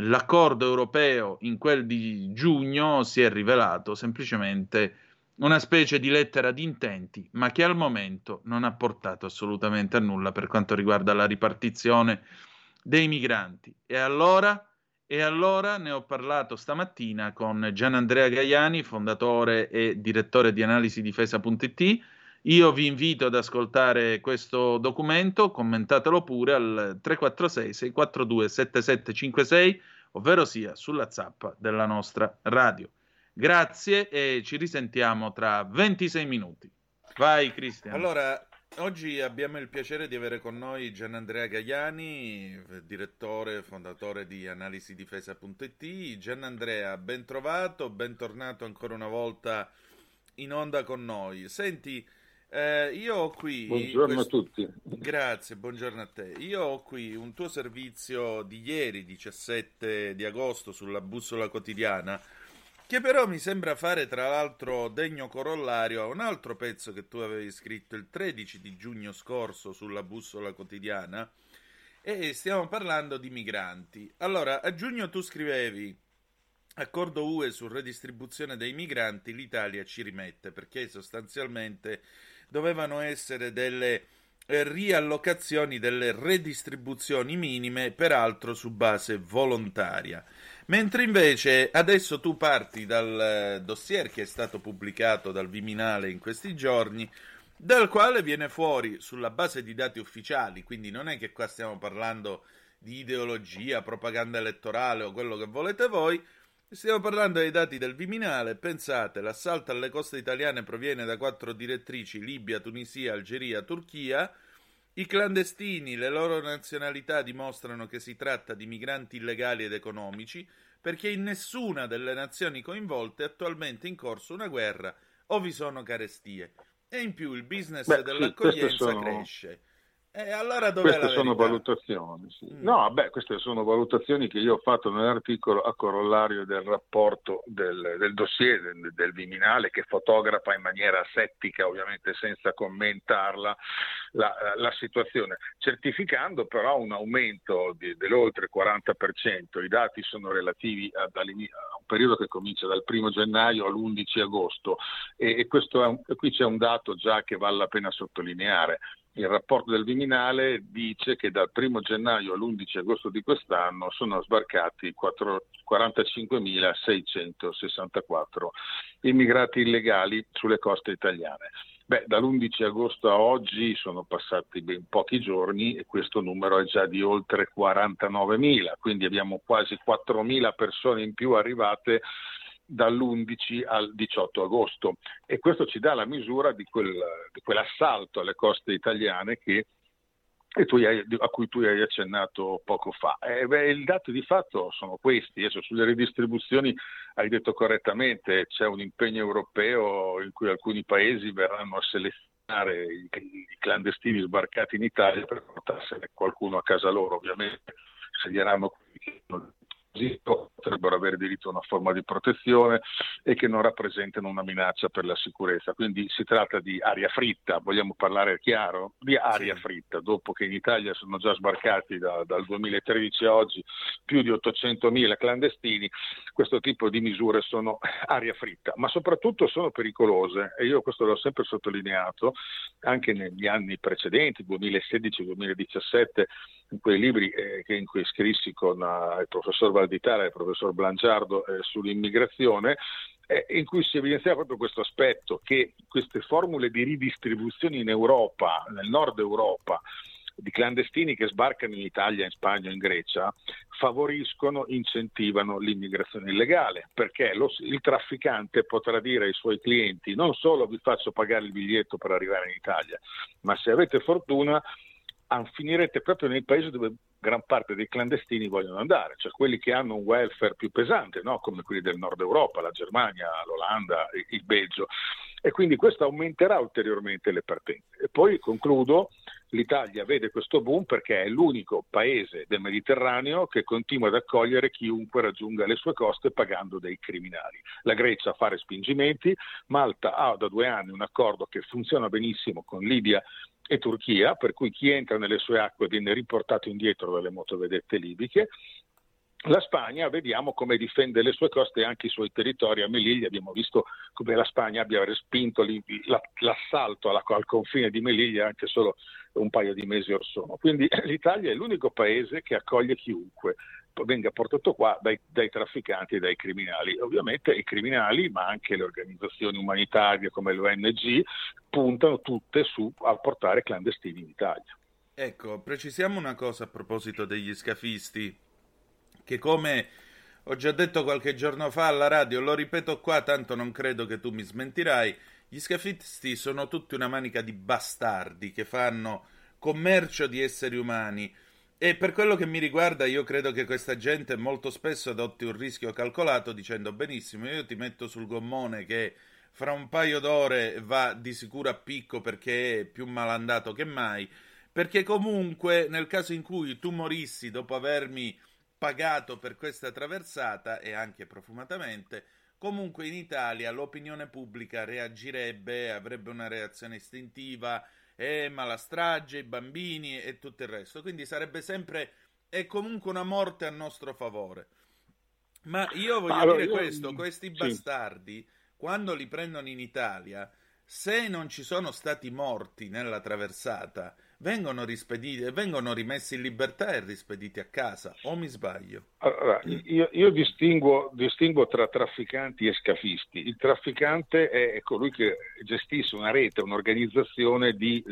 l'accordo europeo in quel di giugno si è rivelato semplicemente una specie di lettera di intenti, ma che al momento non ha portato assolutamente a nulla per quanto riguarda la ripartizione dei migranti. E allora e allora ne ho parlato stamattina con Gianandrea Gaiani, fondatore e direttore di analisi difesa.it. Io vi invito ad ascoltare questo documento, commentatelo pure al 346 642 7756, ovvero sia sulla zappa della nostra radio. Grazie e ci risentiamo tra 26 minuti. Vai Cristian. Allora, Oggi abbiamo il piacere di avere con noi Gianandrea Gaiani, direttore e fondatore di analisidifesa.it. Gianandrea, ben trovato, bentornato ancora una volta in onda con noi. Senti, eh, io ho qui... Buongiorno questo... a tutti. Grazie, buongiorno a te. Io ho qui un tuo servizio di ieri, 17 di agosto, sulla bussola quotidiana che però mi sembra fare tra l'altro degno corollario a un altro pezzo che tu avevi scritto il 13 di giugno scorso sulla bussola quotidiana e stiamo parlando di migranti. Allora, a giugno tu scrivevi accordo UE su redistribuzione dei migranti, l'Italia ci rimette perché sostanzialmente dovevano essere delle eh, riallocazioni, delle redistribuzioni minime, peraltro su base volontaria. Mentre invece adesso tu parti dal eh, dossier che è stato pubblicato dal Viminale in questi giorni, dal quale viene fuori sulla base di dati ufficiali, quindi non è che qua stiamo parlando di ideologia, propaganda elettorale o quello che volete voi, stiamo parlando dei dati del Viminale, pensate, l'assalto alle coste italiane proviene da quattro direttrici, Libia, Tunisia, Algeria, Turchia, i clandestini, le loro nazionalità dimostrano che si tratta di migranti illegali ed economici, perché in nessuna delle nazioni coinvolte è attualmente in corso una guerra o vi sono carestie. E in più il business Beh, dell'accoglienza sono... cresce. E allora queste sono valutazioni. Sì. Mm. No, vabbè, queste sono valutazioni che io ho fatto nell'articolo a corollario del rapporto del, del dossier del, del, Viminale che fotografa in maniera settica, ovviamente senza commentarla, la, la situazione, certificando però un aumento di, dell'oltre 40%. I dati sono relativi a, a, un periodo che comincia dal 1 gennaio all'11 agosto e, e questo, qui c'è un dato già che vale la pena sottolineare il rapporto del Viminale dice che dal 1 gennaio all'11 agosto di quest'anno sono sbarcati 45.664 immigrati illegali sulle coste italiane. Beh, dall'11 agosto a oggi sono passati ben pochi giorni e questo numero è già di oltre 49.000, quindi abbiamo quasi 4.000 persone in più arrivate dall'11 al 18 agosto. E questo ci dà la misura di, quel, di quell'assalto alle coste italiane che, hai, a cui tu hai accennato poco fa. Eh, beh, I dati di fatto sono questi, adesso sulle ridistribuzioni hai detto correttamente, c'è un impegno europeo in cui alcuni paesi verranno a selezionare i, clandestini sbarcati in Italia per portarsene qualcuno a casa loro, ovviamente sceglieranno quelli che potrebbero avere diritto a una forma di protezione e che non rappresentano una minaccia per la sicurezza. Quindi si tratta di aria fritta, vogliamo parlare chiaro? Di aria sì. fritta, dopo che in Italia sono già sbarcati da, dal 2013 a oggi più di 800.000 clandestini, questo tipo di misure sono aria fritta, ma soprattutto sono pericolose e io questo l'ho sempre sottolineato anche negli anni precedenti, 2016-2017, in quei libri eh, in cui scrissi con uh, il professor Valditara e il professor Blangiardo eh, sull'immigrazione, eh, in cui si evidenziava proprio questo aspetto, che queste formule di ridistribuzione in Europa, nel nord Europa, di clandestini che sbarcano in Italia, in Spagna, in Grecia, favoriscono, incentivano l'immigrazione illegale, perché lo, il trafficante potrà dire ai suoi clienti non solo vi faccio pagare il biglietto per arrivare in Italia, ma se avete fortuna finirete proprio nei paesi dove gran parte dei clandestini vogliono andare, cioè quelli che hanno un welfare più pesante, no? come quelli del nord Europa, la Germania, l'Olanda, il Belgio. E quindi questo aumenterà ulteriormente le partenze. E poi concludo, l'Italia vede questo boom perché è l'unico paese del Mediterraneo che continua ad accogliere chiunque raggiunga le sue coste pagando dei criminali. La Grecia fa respingimenti, Malta ha da due anni un accordo che funziona benissimo con Libia e Turchia, per cui chi entra nelle sue acque viene riportato indietro dalle motovedette libiche. La Spagna vediamo come difende le sue coste e anche i suoi territori. A Melilla abbiamo visto come la Spagna abbia respinto l'assalto al confine di Melilla anche solo un paio di mesi or sono. Quindi l'Italia è l'unico paese che accoglie chiunque venga portato qua dai, dai, trafficanti e dai criminali. Ovviamente i criminali, ma anche le organizzazioni umanitarie come l'ONG, puntano tutte su a portare clandestini in Italia. Ecco, precisiamo una cosa a proposito degli scafisti, che come ho già detto qualche giorno fa alla radio, lo ripeto qua, tanto non credo che tu mi smentirai, gli scafisti sono tutti una manica di bastardi che fanno commercio di esseri umani e per quello che mi riguarda, io credo che questa gente molto spesso adotti un rischio calcolato dicendo benissimo, io ti metto sul gommone che fra un paio d'ore va di sicuro a picco perché è più malandato che mai, perché comunque nel caso in cui tu morissi dopo avermi pagato per questa traversata e anche profumatamente, comunque in Italia l'opinione pubblica reagirebbe, avrebbe una reazione istintiva, eh, ma la strage, i bambini e tutto il resto. Quindi sarebbe sempre e comunque una morte a nostro favore. Ma io voglio allora, dire io... questo: questi sì. bastardi, quando li prendono in Italia, se non ci sono stati morti nella traversata, vengono vengono rimessi in libertà e rispediti a casa, o mi sbaglio? Allora, io, io distingo, distingo, tra trafficanti e scafisti. Il trafficante è colui che gestisce una rete, un'organizzazione di,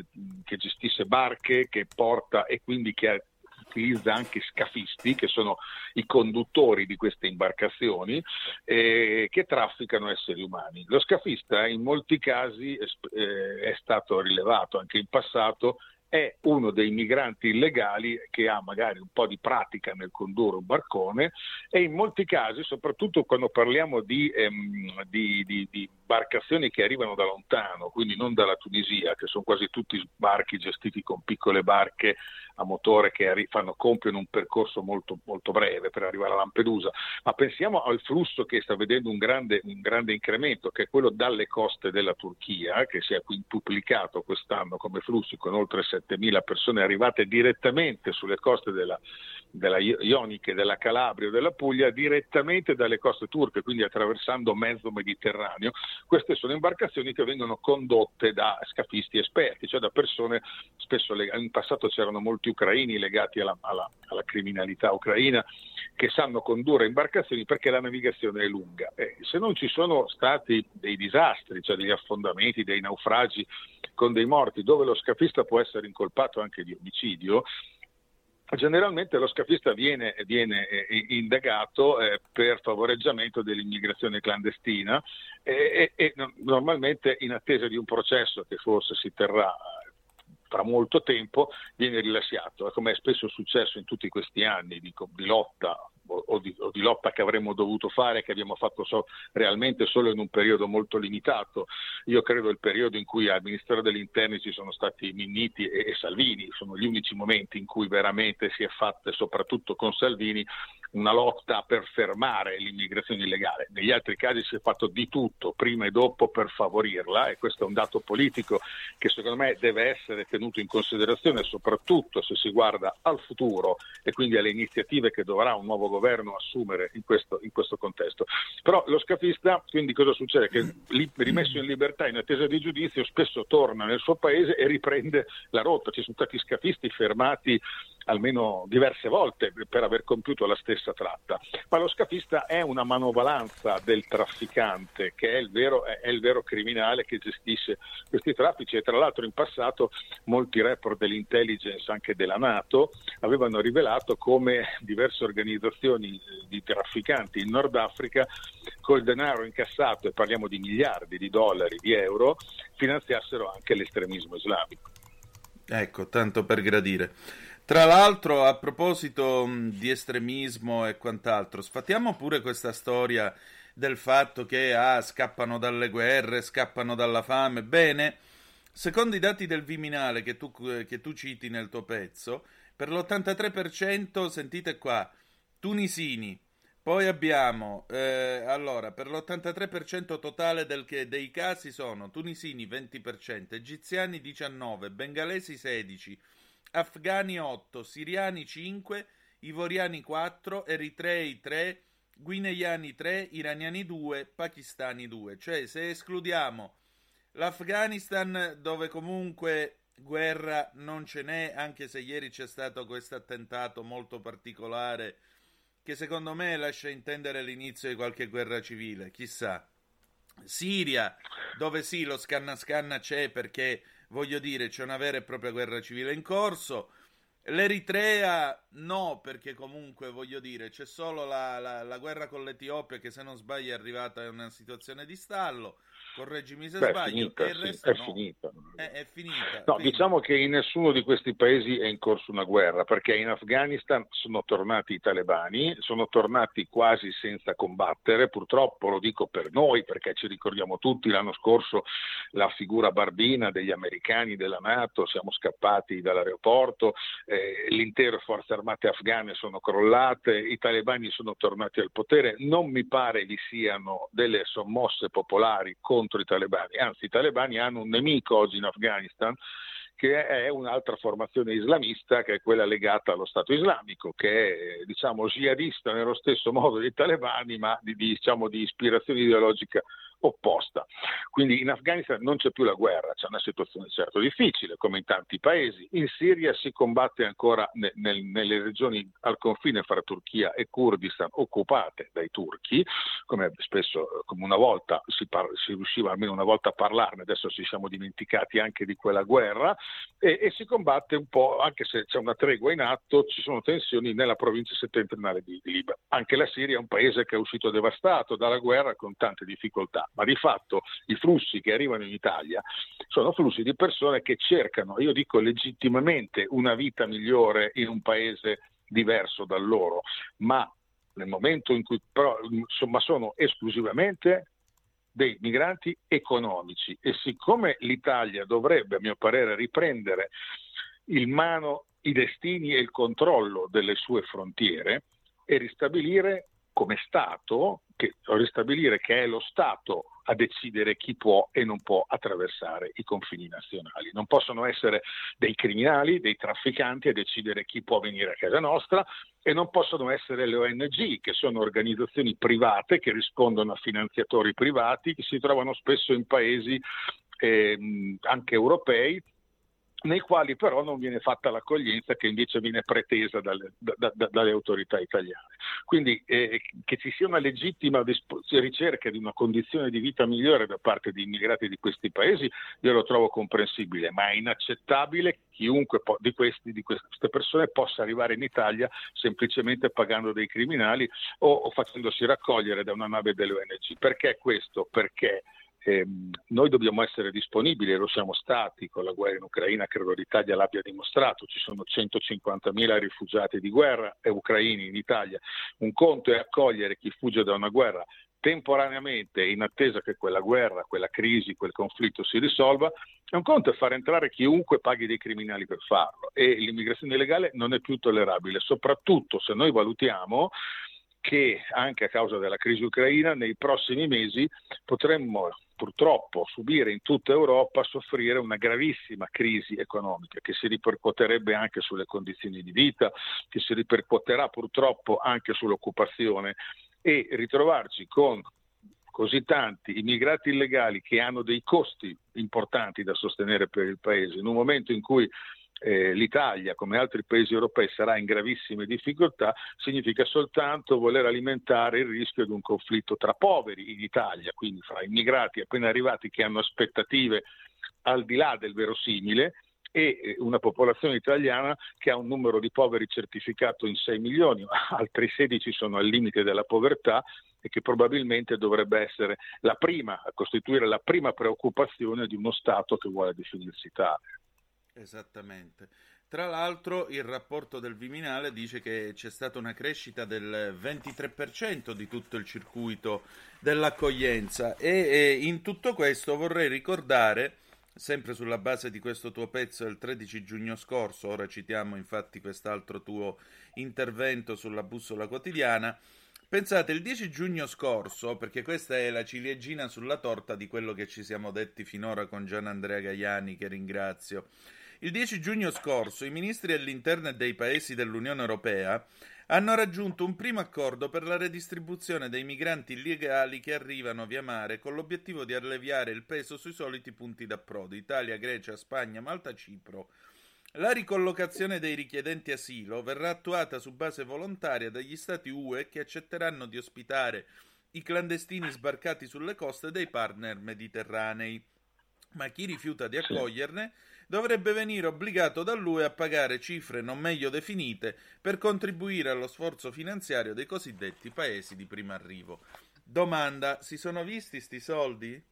che gestisce barche, che porta e quindi che utilizza anche scafisti, che sono i conduttori di queste imbarcazioni, eh, che trafficano esseri umani. Lo scafista in molti casi è, eh, è stato rilevato anche in passato è uno dei migranti illegali che ha magari un po' di pratica nel condurre un barcone e in molti casi, soprattutto quando parliamo di, ehm, di, di, di imbarcazioni che arrivano da lontano, quindi non dalla Tunisia, che sono quasi tutti sbarchi gestiti con piccole barche a motore che fanno, compiono un percorso molto, molto, breve per arrivare a Lampedusa, ma pensiamo al flusso che sta vedendo un grande, un grande incremento, che è quello dalle coste della Turchia, che si è quintuplicato quest'anno come flussi con oltre 7.000 persone arrivate direttamente sulle coste della, della Ionica, della Calabria o della Puglia direttamente dalle coste turche, quindi attraversando mezzo Mediterraneo. Queste sono imbarcazioni che vengono condotte da scafisti esperti, cioè da persone spesso in passato c'erano molti ucraini legati alla, alla, alla criminalità ucraina che sanno condurre imbarcazioni perché la navigazione è lunga. Eh, se non ci sono stati dei disastri, cioè degli affondamenti, dei naufragi con dei morti, dove lo scafista può essere incolpato anche di omicidio, generalmente lo scafista viene, viene eh, indagato eh, per favoreggiamento dell'immigrazione clandestina e, e, e, normalmente in attesa di un processo che forse si terrà tra molto tempo viene rilasciato, come è spesso successo in tutti questi anni di, di lotta o di, o di, lotta che avremmo dovuto fare, che abbiamo fatto so, realmente solo in un periodo molto limitato. Io credo il periodo in cui al Ministero degli Interni ci sono stati Minniti e, e Salvini, sono gli unici momenti in cui veramente si è fatta, soprattutto con Salvini, una lotta per fermare l'immigrazione illegale. Negli altri casi si è fatto di tutto, prima e dopo, per favorirla e questo è un dato politico che secondo me deve essere tenuto in considerazione, soprattutto se si guarda al futuro e quindi alle iniziative che dovrà un nuovo governo assumere in questo, in questo contesto. Però lo scafista, quindi cosa succede? Che rimesso in libertà in attesa di giudizio spesso torna nel suo paese e riprende la rotta. Ci sono stati scafisti fermati almeno diverse volte per aver compiuto la stessa tratta. Ma lo scafista è una manovalanza del trafficante, che è il vero, è il vero criminale che gestisce questi traffici e tra l'altro in passato molti report dell'intelligence anche della Nato avevano rivelato come diverse organizzazioni di trafficanti in Nord Africa col denaro incassato, e parliamo di miliardi di dollari, di euro, finanziassero anche l'estremismo islamico. Ecco, tanto per gradire. Tra l'altro, a proposito di estremismo e quant'altro, sfattiamo pure questa storia del fatto che ah, scappano dalle guerre, scappano dalla fame. Bene, secondo i dati del Viminale che tu, che tu citi nel tuo pezzo, per l'83%, sentite qua, tunisini, poi abbiamo, eh, allora, per l'83% totale del, dei casi sono tunisini 20%, egiziani 19%, bengalesi 16%, afghani 8, siriani 5, ivoriani 4, eritrei 3, guineiani 3, iraniani 2, pakistani 2. Cioè, se escludiamo l'Afghanistan, dove comunque guerra non ce n'è, anche se ieri c'è stato questo attentato molto particolare che secondo me lascia intendere l'inizio di qualche guerra civile, chissà. Siria, dove sì, lo scanna scanna c'è perché voglio dire, c'è una vera e propria guerra civile in corso. L'Eritrea no, perché comunque voglio dire, c'è solo la, la, la guerra con l'Etiopia che se non sbaglio è arrivata in una situazione di stallo correggimi se Beh, sbaglio, finita, e il sì, è no. finita. È, è finita. No, diciamo che in nessuno di questi paesi è in corso una guerra, perché in Afghanistan sono tornati i talebani, sono tornati quasi senza combattere, purtroppo lo dico per noi, perché ci ricordiamo tutti l'anno scorso la figura barbina degli americani della Nato, siamo scappati dall'aeroporto, eh, l'intere forze armate afghane sono crollate, i talebani sono tornati al potere, non mi pare vi siano delle sommosse popolari contro contro i talebani, anzi i talebani hanno un nemico oggi in Afghanistan che è un'altra formazione islamista che è quella legata allo Stato islamico, che è diciamo jihadista nello stesso modo dei talebani, ma di, diciamo, di ispirazione ideologica opposta. Quindi in Afghanistan non c'è più la guerra, c'è una situazione certo difficile, come in tanti paesi. In Siria si combatte ancora ne, nel, nelle regioni al confine fra Turchia e Kurdistan occupate dai turchi, come spesso, come una volta si, par- si riusciva almeno una volta a parlarne, adesso ci siamo dimenticati anche di quella guerra, e, e si combatte un po', anche se c'è una tregua in atto, ci sono tensioni nella provincia settentrionale di, di Libia. Anche la Siria è un paese che è uscito devastato dalla guerra con tante difficoltà ma di fatto i flussi che arrivano in Italia sono flussi di persone che cercano, io dico legittimamente, una vita migliore in un paese diverso dal loro, ma nel momento in cui però insomma sono esclusivamente dei migranti economici. E siccome l'Italia dovrebbe, a mio parere, riprendere in mano i destini e il controllo delle sue frontiere e ristabilire come Stato, che, ristabilire che è lo Stato a decidere chi può e non può attraversare i confini nazionali. Non possono essere dei criminali, dei trafficanti a decidere chi può venire a casa nostra e non possono essere le ONG, che sono organizzazioni private che rispondono a finanziatori privati che si trovano spesso in paesi eh, anche europei nei quali però non viene fatta l'accoglienza che invece viene pretesa dalle, da, da, dalle autorità italiane. Quindi eh, che ci sia una legittima ricerca di una condizione di vita migliore da parte di immigrati di questi paesi, io lo trovo comprensibile, ma è inaccettabile che chiunque po- di, questi, di, queste persone possa arrivare in Italia semplicemente pagando dei criminali o, o facendosi raccogliere da una nave delle ONG. Perché questo? Perché eh, noi dobbiamo essere disponibili, lo siamo stati con la guerra in Ucraina, credo l'Italia l'abbia dimostrato, ci sono 150.000 rifugiati di guerra e ucraini in Italia. Un conto è accogliere chi fugge da una guerra temporaneamente in attesa che quella guerra, quella crisi, quel conflitto si risolva, è un conto è far entrare chiunque paghi dei criminali per farlo. E l'immigrazione illegale non è più tollerabile, soprattutto se noi valutiamo che anche a causa della crisi ucraina nei prossimi mesi potremmo purtroppo subire in tutta Europa soffrire una gravissima crisi economica che si ripercuoterebbe anche sulle condizioni di vita, che si ripercuoterà purtroppo anche sull'occupazione. E ritrovarci con così tanti immigrati illegali che hanno dei costi importanti da sostenere per il Paese, in un momento in cui eh, l'Italia, come altri paesi europei, sarà in gravissime difficoltà, significa soltanto voler alimentare il rischio di un conflitto tra poveri in Italia, quindi fra immigrati appena arrivati che hanno aspettative al di là del verosimile e eh, una popolazione italiana che ha un numero di poveri certificato in 6 milioni, altri 16 sono al limite della povertà e che probabilmente dovrebbe essere la prima, a costituire la prima preoccupazione di uno Stato che vuole definirsi tale. Esattamente. Tra l'altro il rapporto del Viminale dice che c'è stata una crescita del 23% di tutto il circuito dell'accoglienza e, e, in tutto questo vorrei ricordare, sempre sulla base di questo tuo pezzo del 13 giugno scorso, ora citiamo infatti quest'altro tuo intervento sulla bussola quotidiana, Pensate, il 10 giugno scorso, perché questa è la ciliegina sulla torta di quello che ci siamo detti finora con Gian Andrea Gaiani, che ringrazio, il 10 giugno scorso i ministri dell'interno e dei paesi dell'Unione Europea hanno raggiunto un primo accordo per la redistribuzione dei migranti illegali che arrivano via mare con l'obiettivo di alleviare il peso sui soliti punti d'approdo Italia, Grecia, Spagna, Malta, Cipro. La ricollocazione dei richiedenti asilo verrà attuata su base volontaria dagli Stati UE che accetteranno di ospitare i clandestini sbarcati sulle coste dei partner mediterranei. Ma chi rifiuta di accoglierne dovrebbe venire obbligato dall'UE a pagare cifre non meglio definite per contribuire allo sforzo finanziario dei cosiddetti paesi di primo arrivo. Domanda, si sono visti sti soldi?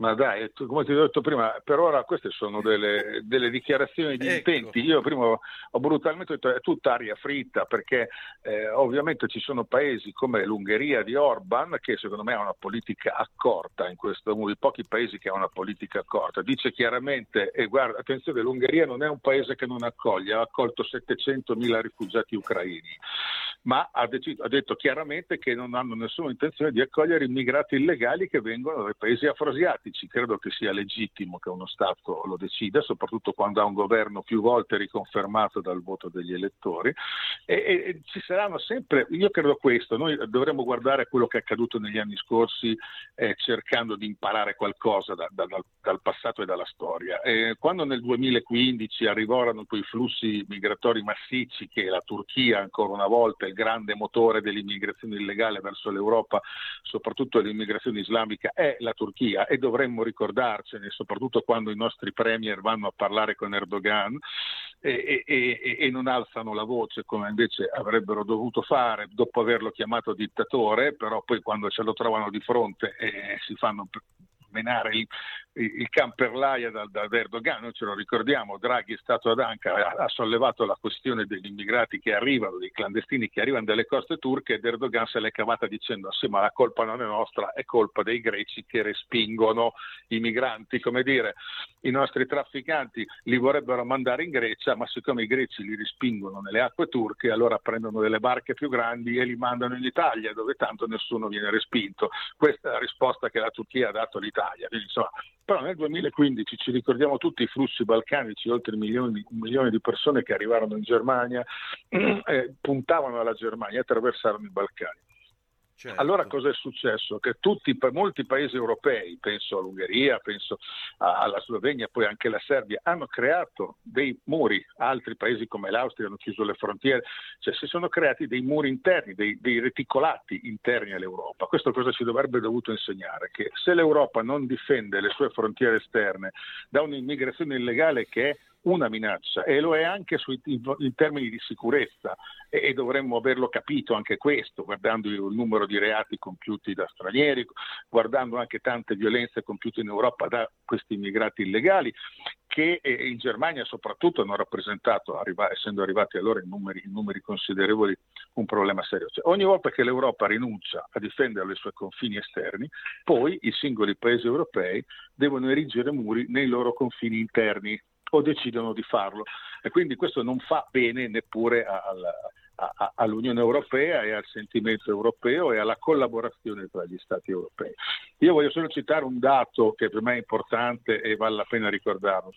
Ma dai, come ti ho detto prima, per ora queste sono delle, delle dichiarazioni di ecco. intenti. Io prima ho brutalmente detto è tutta aria fritta perché eh, ovviamente ci sono paesi come l'Ungheria di Orban che secondo me ha una politica accorta in questo, uno dei pochi paesi che ha una politica accorta. Dice chiaramente, e guarda, attenzione, l'Ungheria non è un paese che non accoglie, ha accolto 700.000 rifugiati ucraini, ma ha, deciso, ha detto chiaramente che non hanno nessuna intenzione di accogliere immigrati illegali che vengono dai paesi afrosiatici politici. Credo che sia legittimo che uno Stato lo decida, soprattutto quando ha un governo più volte riconfermato dal voto degli elettori. E, e ci saranno sempre, io credo questo, noi dovremmo guardare quello che è accaduto negli anni scorsi eh, cercando di imparare qualcosa da, da, dal, dal, passato e dalla storia. Eh, quando nel 2015 arrivarono quei flussi migratori massicci che la Turchia, ancora una volta, il grande motore dell'immigrazione illegale verso l'Europa, soprattutto l'immigrazione islamica, è la Turchia. E dovremmo ricordarcene, soprattutto quando i nostri premier vanno a parlare con Erdogan e, e, e, non alzano la voce come invece avrebbero dovuto fare dopo averlo chiamato dittatore, però poi quando ce lo trovano di fronte eh, si fanno menare il, il camperlaia da, da Erdogan, noi ce lo ricordiamo, Draghi è stato ad Ankara, ha sollevato la questione degli immigrati che arrivano, dei clandestini che arrivano dalle coste turche ed Erdogan se l'è cavata dicendo sì ma la colpa non è nostra, è colpa dei greci che respingono i migranti, come dire i nostri trafficanti li vorrebbero mandare in Grecia ma siccome i greci li respingono nelle acque turche allora prendono delle barche più grandi e li mandano in Italia dove tanto nessuno viene respinto. Questa è la risposta che la Turchia ha dato all'Italia. Quindi, insomma, però nel 2015 ci ricordiamo tutti i flussi balcanici, oltre un milione, un milione di persone che arrivarono in Germania, eh, puntavano alla Germania attraversarono i Balcani. Certo. Allora cosa è successo? Che tutti, molti paesi europei, penso all'Ungheria, penso alla Slovenia, poi anche la Serbia, hanno creato dei muri, altri paesi come l'Austria hanno chiuso le frontiere, cioè si sono creati dei muri interni, dei, dei reticolati interni all'Europa. Questo cosa ci dovrebbe dovuto insegnare? Che se l'Europa non difende le sue frontiere esterne da un'immigrazione illegale che è una minaccia e lo è anche sui, in, in, termini di sicurezza e, e, dovremmo averlo capito anche questo, guardando il numero di reati compiuti da stranieri, guardando anche tante violenze compiute in Europa da questi immigrati illegali che eh, in Germania soprattutto hanno rappresentato, arriva, essendo arrivati allora in numeri, in numeri considerevoli, un problema serio. Cioè, ogni volta che l'Europa rinuncia a difendere i suoi confini esterni, poi i singoli paesi europei devono erigere muri nei loro confini interni o decidono di farlo. E quindi questo non fa bene neppure al, all'Unione Europea e al sentimento europeo e alla collaborazione tra gli Stati europei. Io voglio solo citare un dato che per me è importante e vale la pena ricordarlo.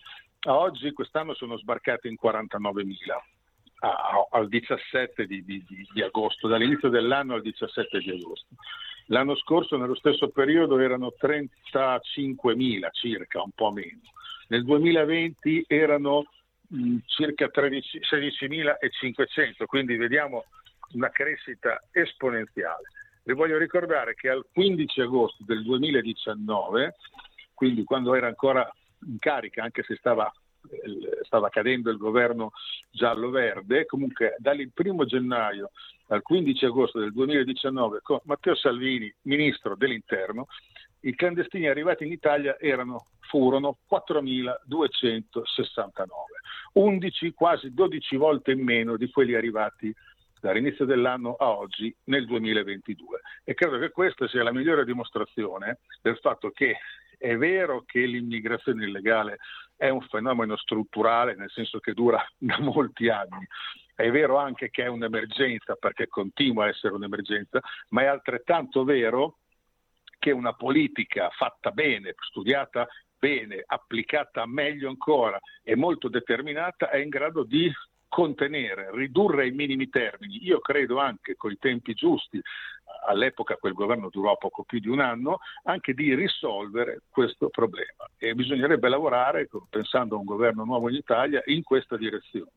A oggi quest'anno sono sbarcati in 49.000 al 17 di, di, di, agosto, dall'inizio dell'anno al 17 di agosto. L'anno scorso, nello stesso periodo, erano 35.000 circa, un po' meno nel 2020 erano mm, circa 13, 16.500, quindi vediamo una crescita esponenziale. Le voglio ricordare che al 15 agosto del 2019, quindi quando era ancora in carica, anche se stava, eh, stava cadendo il governo giallo-verde, comunque dal 1 gennaio al 15 agosto del 2019 con Matteo Salvini, ministro dell'interno, i clandestini arrivati in Italia erano, furono 4.269, 11, quasi 12 volte in meno di quelli arrivati dall'inizio dell'anno a oggi nel 2022. E credo che questa sia la migliore dimostrazione del fatto che è vero che l'immigrazione illegale è un fenomeno strutturale, nel senso che dura da molti anni, è vero anche che è un'emergenza perché continua a essere un'emergenza, ma è altrettanto vero che una politica fatta bene, studiata bene, applicata meglio ancora e molto determinata è in grado di contenere, ridurre ai minimi termini. Io credo anche con i tempi giusti, all'epoca quel governo durò poco più di un anno, anche di risolvere questo problema. E bisognerebbe lavorare, pensando a un governo nuovo in Italia, in questa direzione.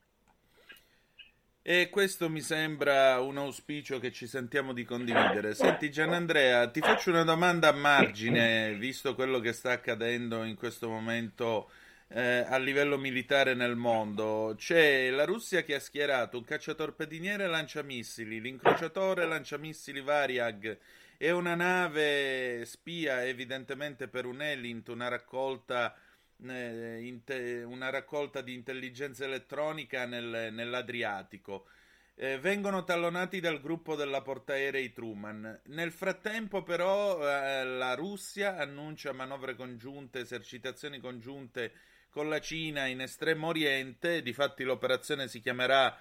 E questo mi sembra un auspicio che ci sentiamo di condividere. Senti Gianandrea, ti faccio una domanda a margine, visto quello che sta accadendo in questo momento eh, a livello militare nel mondo. C'è la Russia che ha schierato un cacciatorpediniere lanciamissili, l'incrociatore lanciamissili Variag e una nave spia, evidentemente per un Elint, una raccolta una raccolta di intelligenza elettronica nel, nell'Adriatico. Eh, vengono tallonati dal gruppo della portaerei Truman. Nel frattempo, però, eh, la Russia annuncia manovre congiunte, esercitazioni congiunte con la Cina in estremo oriente. Difatti, l'operazione si chiamerà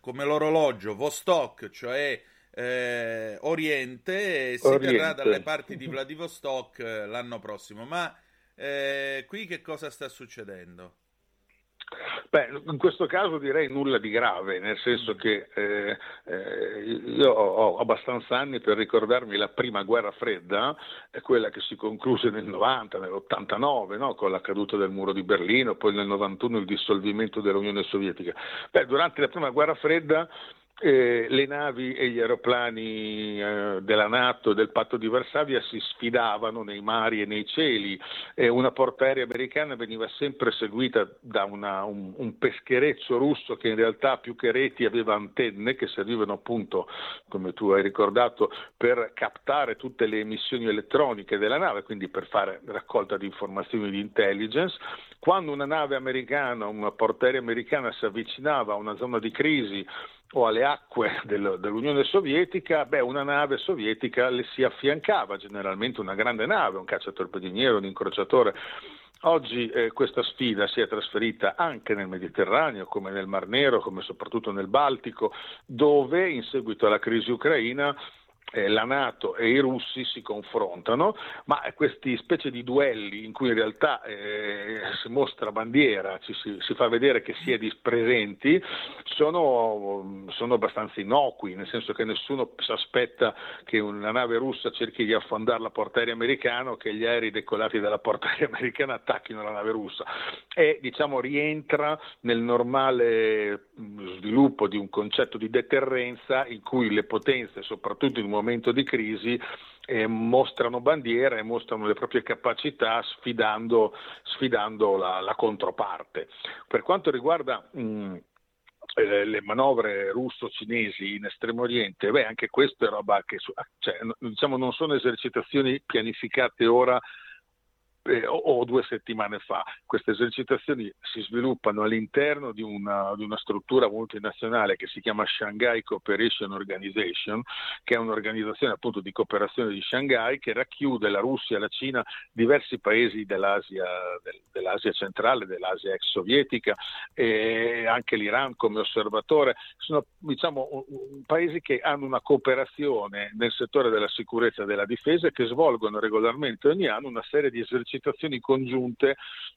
come l'orologio Vostok, cioè eh, Oriente, e si Oriente. terrà dalle parti di Vladivostok eh, l'anno prossimo. Ma eh, qui che cosa sta succedendo? Beh, in questo caso direi nulla di grave, nel senso mm. che eh, eh, io ho abbastanza anni per ricordarmi la prima guerra fredda, quella che si concluse nel 90, nell'89, no? con la caduta del muro di Berlino, poi nel 91 il dissolvimento dell'Unione Sovietica. Beh, durante la prima guerra fredda eh, le navi e gli aeroplani eh, della Nato e del patto di Varsavia si sfidavano nei mari e nei cieli. Eh, una portaerei americana veniva sempre seguita da una, un, un, peschereccio russo che in realtà più che reti aveva antenne che servivano appunto, come tu hai ricordato, per captare tutte le emissioni elettroniche della nave, quindi per fare raccolta di informazioni di intelligence. Quando una nave americana, una portaerei americana si avvicinava a una zona di crisi, o alle acque del, dell'Unione Sovietica, beh, una nave sovietica le si affiancava, generalmente una grande nave, un cacciatorpediniere, un incrociatore. Oggi eh, questa sfida si è trasferita anche nel Mediterraneo, come nel Mar Nero, come soprattutto nel Baltico, dove in seguito alla crisi ucraina la Nato e i russi si confrontano, ma questi specie di duelli in cui in realtà eh, si mostra bandiera, ci si, si, fa vedere che si è presenti, sono, sono, abbastanza innocui, nel senso che nessuno si aspetta che una nave russa cerchi di affondare la portaerei americana o che gli aerei decolati dalla portaerei americana attacchino la nave russa. E diciamo rientra nel normale sviluppo di un concetto di deterrenza in cui le potenze, soprattutto in un momento di crisi, eh, mostrano bandiera e mostrano le proprie capacità sfidando, sfidando la, la, controparte. Per quanto riguarda mh, eh, le manovre russo-cinesi in Estremo Oriente, beh, anche questo è roba che cioè, diciamo, non sono esercitazioni pianificate ora eh, o, due settimane fa. Queste esercitazioni si sviluppano all'interno di una, di una, struttura multinazionale che si chiama Shanghai Cooperation Organization, che è un'organizzazione appunto di cooperazione di Shanghai che racchiude la Russia, la Cina, diversi paesi dell'Asia, del, dell'Asia centrale, dell'Asia ex sovietica e anche l'Iran come osservatore. Sono diciamo, paesi che hanno una cooperazione nel settore della sicurezza e della difesa e che svolgono regolarmente ogni anno una serie di esercitazioni esercitazioni congiunte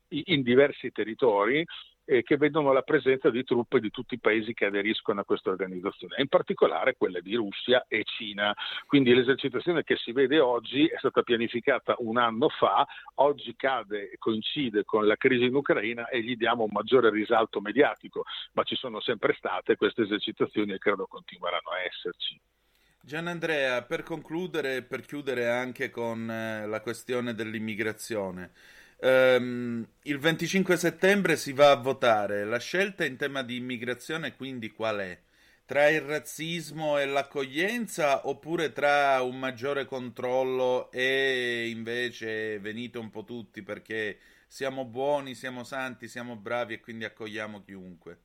in diversi territori eh, che vedono la presenza di truppe di tutti i paesi che aderiscono a questa organizzazione, in particolare quelle di Russia e Cina. Quindi l'esercitazione che si vede oggi è stata pianificata un anno fa, oggi cade e coincide con la crisi in Ucraina e gli diamo un maggiore risalto mediatico, ma ci sono sempre state queste esercitazioni e credo continueranno a esserci. Gian Andrea, per concludere e per chiudere anche con eh, la questione dell'immigrazione, ehm, il 25 settembre si va a votare. La scelta in tema di immigrazione quindi qual è? Tra il razzismo e l'accoglienza oppure tra un maggiore controllo e invece venite un po' tutti perché siamo buoni, siamo santi, siamo bravi e quindi accogliamo chiunque?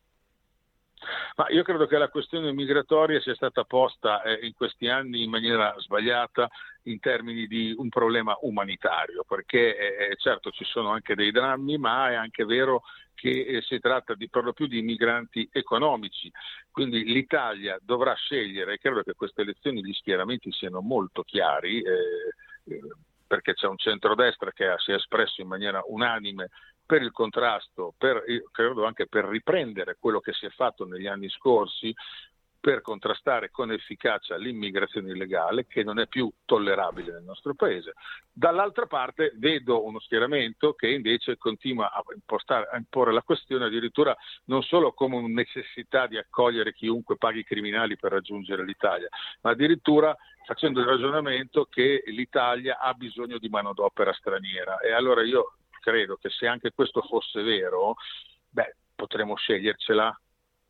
Ma io credo che la questione migratoria sia stata posta eh, in questi anni in maniera sbagliata in termini di un problema umanitario, perché eh, eh certo ci sono anche dei drammi, ma è anche vero che eh, si tratta di, per lo più di migranti economici. Quindi l'Italia dovrà scegliere, credo che queste elezioni gli schieramenti siano molto chiari. Eh, eh, perché c'è un centrodestra che si è espresso in maniera unanime per il contrasto, per, credo anche per riprendere quello che si è fatto negli anni scorsi per contrastare con efficacia l'immigrazione illegale che non è più tollerabile nel nostro paese. Dall'altra parte vedo uno schieramento che invece continua a, impostare, a imporre la questione addirittura non solo come una necessità di accogliere chiunque paghi i criminali per raggiungere l'Italia, ma addirittura facendo il ragionamento che l'Italia ha bisogno di manodopera straniera. E allora io credo che se anche questo fosse vero, beh, potremmo scegliercela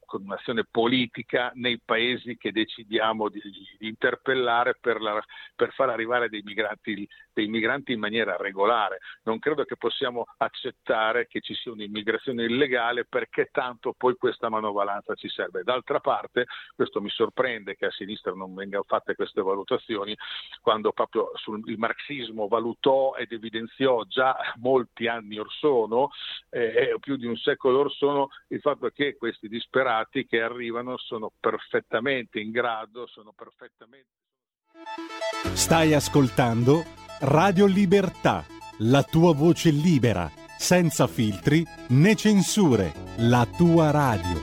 con un'azione politica nei paesi che decidiamo di, di interpellare per, la, per, far arrivare dei migranti, dei migranti, in maniera regolare. Non credo che possiamo accettare che ci sia un'immigrazione illegale perché tanto poi questa manovalanza ci serve. D'altra parte, questo mi sorprende che a sinistra non vengano fatte queste valutazioni quando proprio sul, il marxismo valutò ed evidenziò già molti anni or sono, eh, più di un secolo or sono, il fatto che questi disperati rifugiati che arrivano sono perfettamente in grado, sono perfettamente... Stai ascoltando Radio Libertà, la tua voce libera, senza filtri né censure, la tua radio.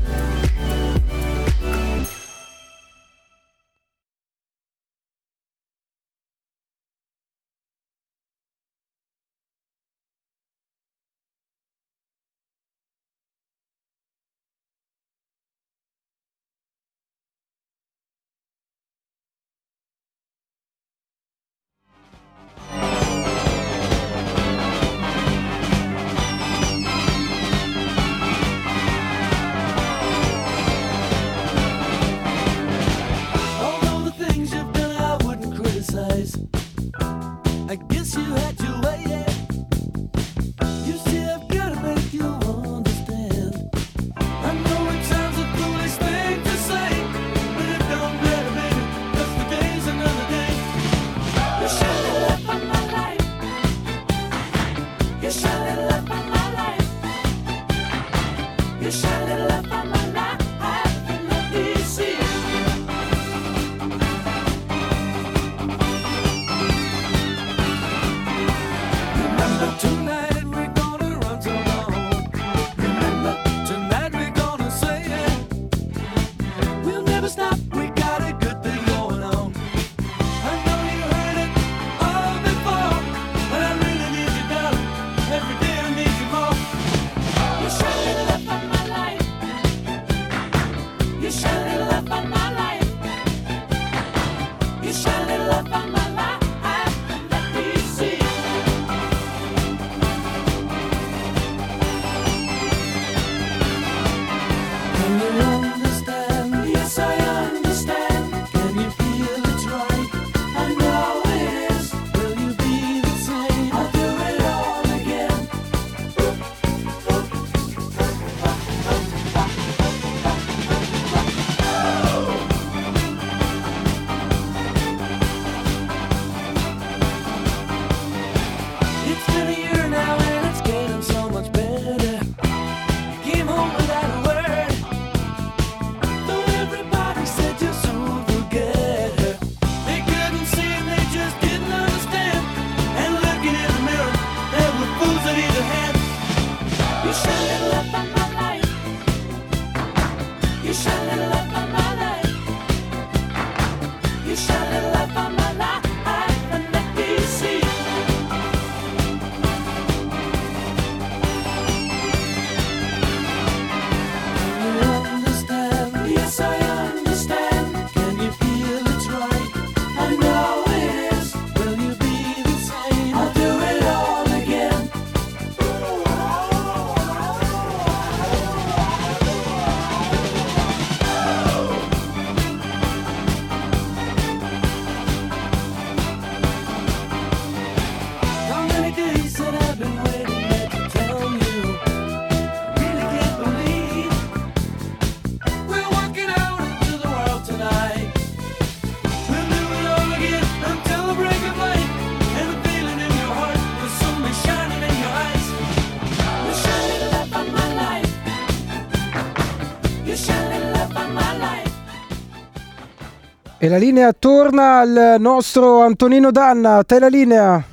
La linea torna al nostro Antonino Danna. A te la linea.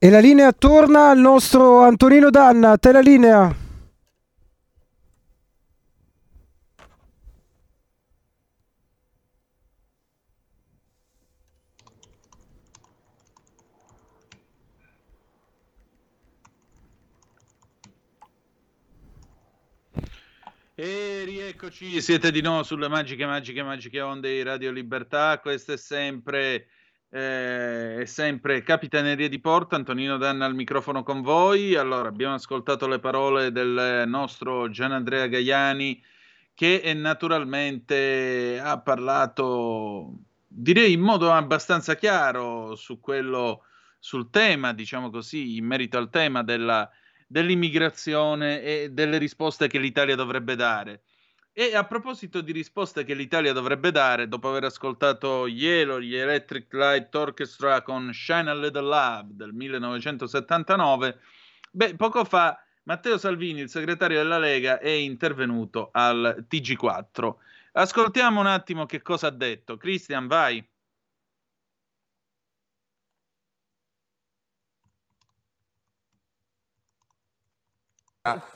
E la linea torna al nostro Antonino Danna. A te la linea. E rieccoci, siete di nuovo sulle magiche, magiche, magiche onde di Radio Libertà. Questo è sempre, eh, è sempre Capitaneria di Porto. Antonino Danna al microfono con voi. Allora, abbiamo ascoltato le parole del nostro Gian Andrea Gaiani, che naturalmente ha parlato, direi in modo abbastanza chiaro su quello, sul tema, diciamo così, in merito al tema della dell'immigrazione e delle risposte che l'Italia dovrebbe dare. E a proposito di risposte che l'Italia dovrebbe dare, dopo aver ascoltato Yellow, gli Electric Light Orchestra con Shine a Little Love del 1979, beh, poco fa Matteo Salvini, il segretario della Lega, è intervenuto al TG4. Ascoltiamo un attimo che cosa ha detto. Cristian, vai.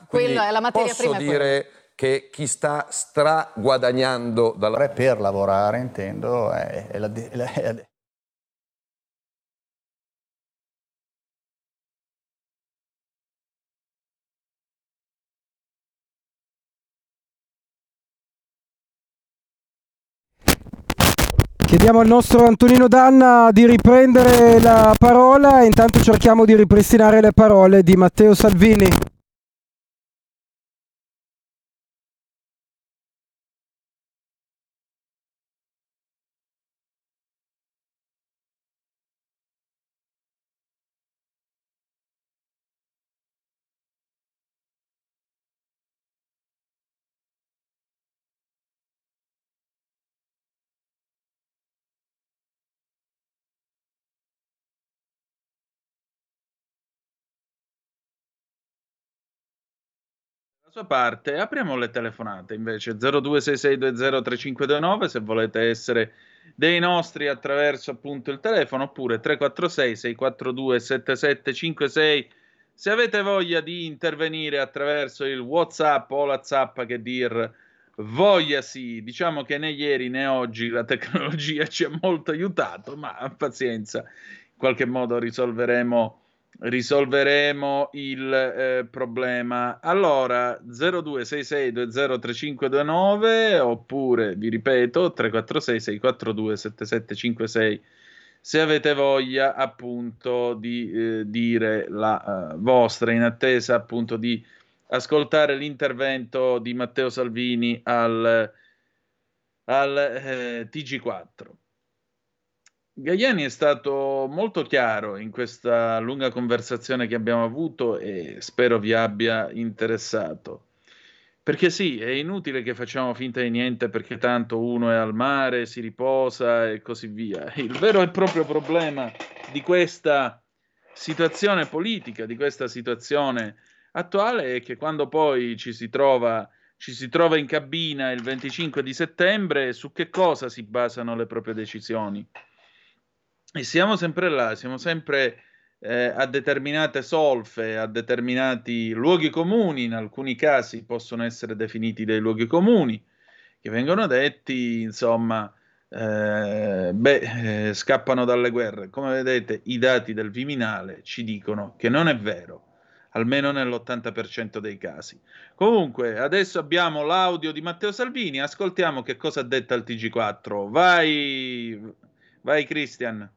Quella è la materia posso prima. dire che chi sta straguadagnando dalla... Per lavorare, intendo, è, è la, è la, è Chiediamo al nostro Antonino Danna di riprendere la parola e intanto cerchiamo di ripristinare le parole di Matteo Salvini. Sua parte, apriamo le telefonate invece 0266203529 se volete essere dei nostri attraverso appunto il telefono oppure 346 642 7756 se avete voglia di intervenire attraverso il Whatsapp o la Zappa che dir voglia sì, diciamo che né ieri né oggi la tecnologia ci ha molto aiutato, ma pazienza, in qualche modo risolveremo risolveremo il eh, problema. Allora 0266203529 oppure vi ripeto 346 642 7756 se avete voglia appunto di eh, dire la uh, vostra in attesa appunto di ascoltare l'intervento di Matteo Salvini al, al eh, TG4. Gaiani è stato molto chiaro in questa lunga conversazione che abbiamo avuto e spero vi abbia interessato. Perché sì, è inutile che facciamo finta di niente perché tanto uno è al mare, si riposa e così via. Il vero e proprio problema di questa situazione politica, di questa situazione attuale è che quando poi ci si trova, ci si trova in cabina il 25 di settembre, su che cosa si basano le proprie decisioni? E siamo sempre là, siamo sempre eh, a determinate solfe, a determinati luoghi comuni, in alcuni casi possono essere definiti dei luoghi comuni, che vengono detti, insomma, eh, beh, eh, scappano dalle guerre. Come vedete, i dati del Viminale ci dicono che non è vero, almeno nell'80% dei casi. Comunque, adesso abbiamo l'audio di Matteo Salvini, ascoltiamo che cosa ha detto al TG4. Vai, vai Christian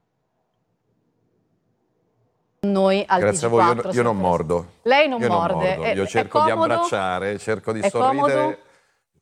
noi al Grazie TG4, a voi, io, io non mordo. Lei non io morde. Non mordo. È, io cerco di abbracciare, cerco di sorridere. Comodo?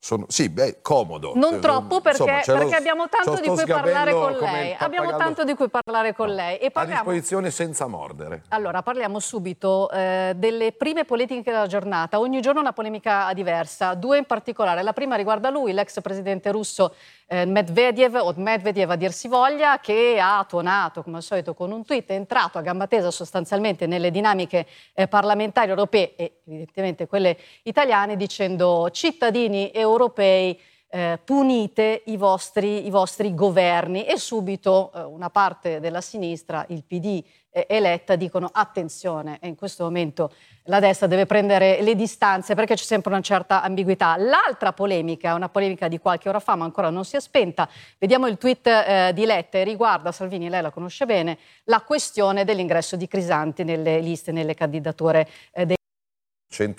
Sono, sì, beh, comodo. Non troppo perché, Insomma, perché abbiamo tanto di cui parlare con lei. Abbiamo tanto di cui parlare con no. lei. E parliamo... A disposizione senza mordere. Allora, parliamo subito eh, delle prime polemiche della giornata. Ogni giorno una polemica diversa, due in particolare. La prima riguarda lui, l'ex presidente russo eh, Medvedev, o Medvedev a dir si voglia, che ha tuonato, come al solito, con un tweet, è entrato a gamba tesa sostanzialmente nelle dinamiche eh, parlamentari europee e evidentemente quelle italiane, dicendo cittadini europei eh, punite i vostri, i vostri, governi e subito eh, una parte della sinistra, il PD eletta, dicono attenzione, e in questo momento la destra deve prendere le distanze perché c'è sempre una certa ambiguità. L'altra polemica, una polemica di qualche ora fa ma ancora non si è spenta, vediamo il tweet eh, di Lette, riguarda Salvini, lei la conosce bene, la questione dell'ingresso di Crisanti nelle liste, nelle candidature eh, dei...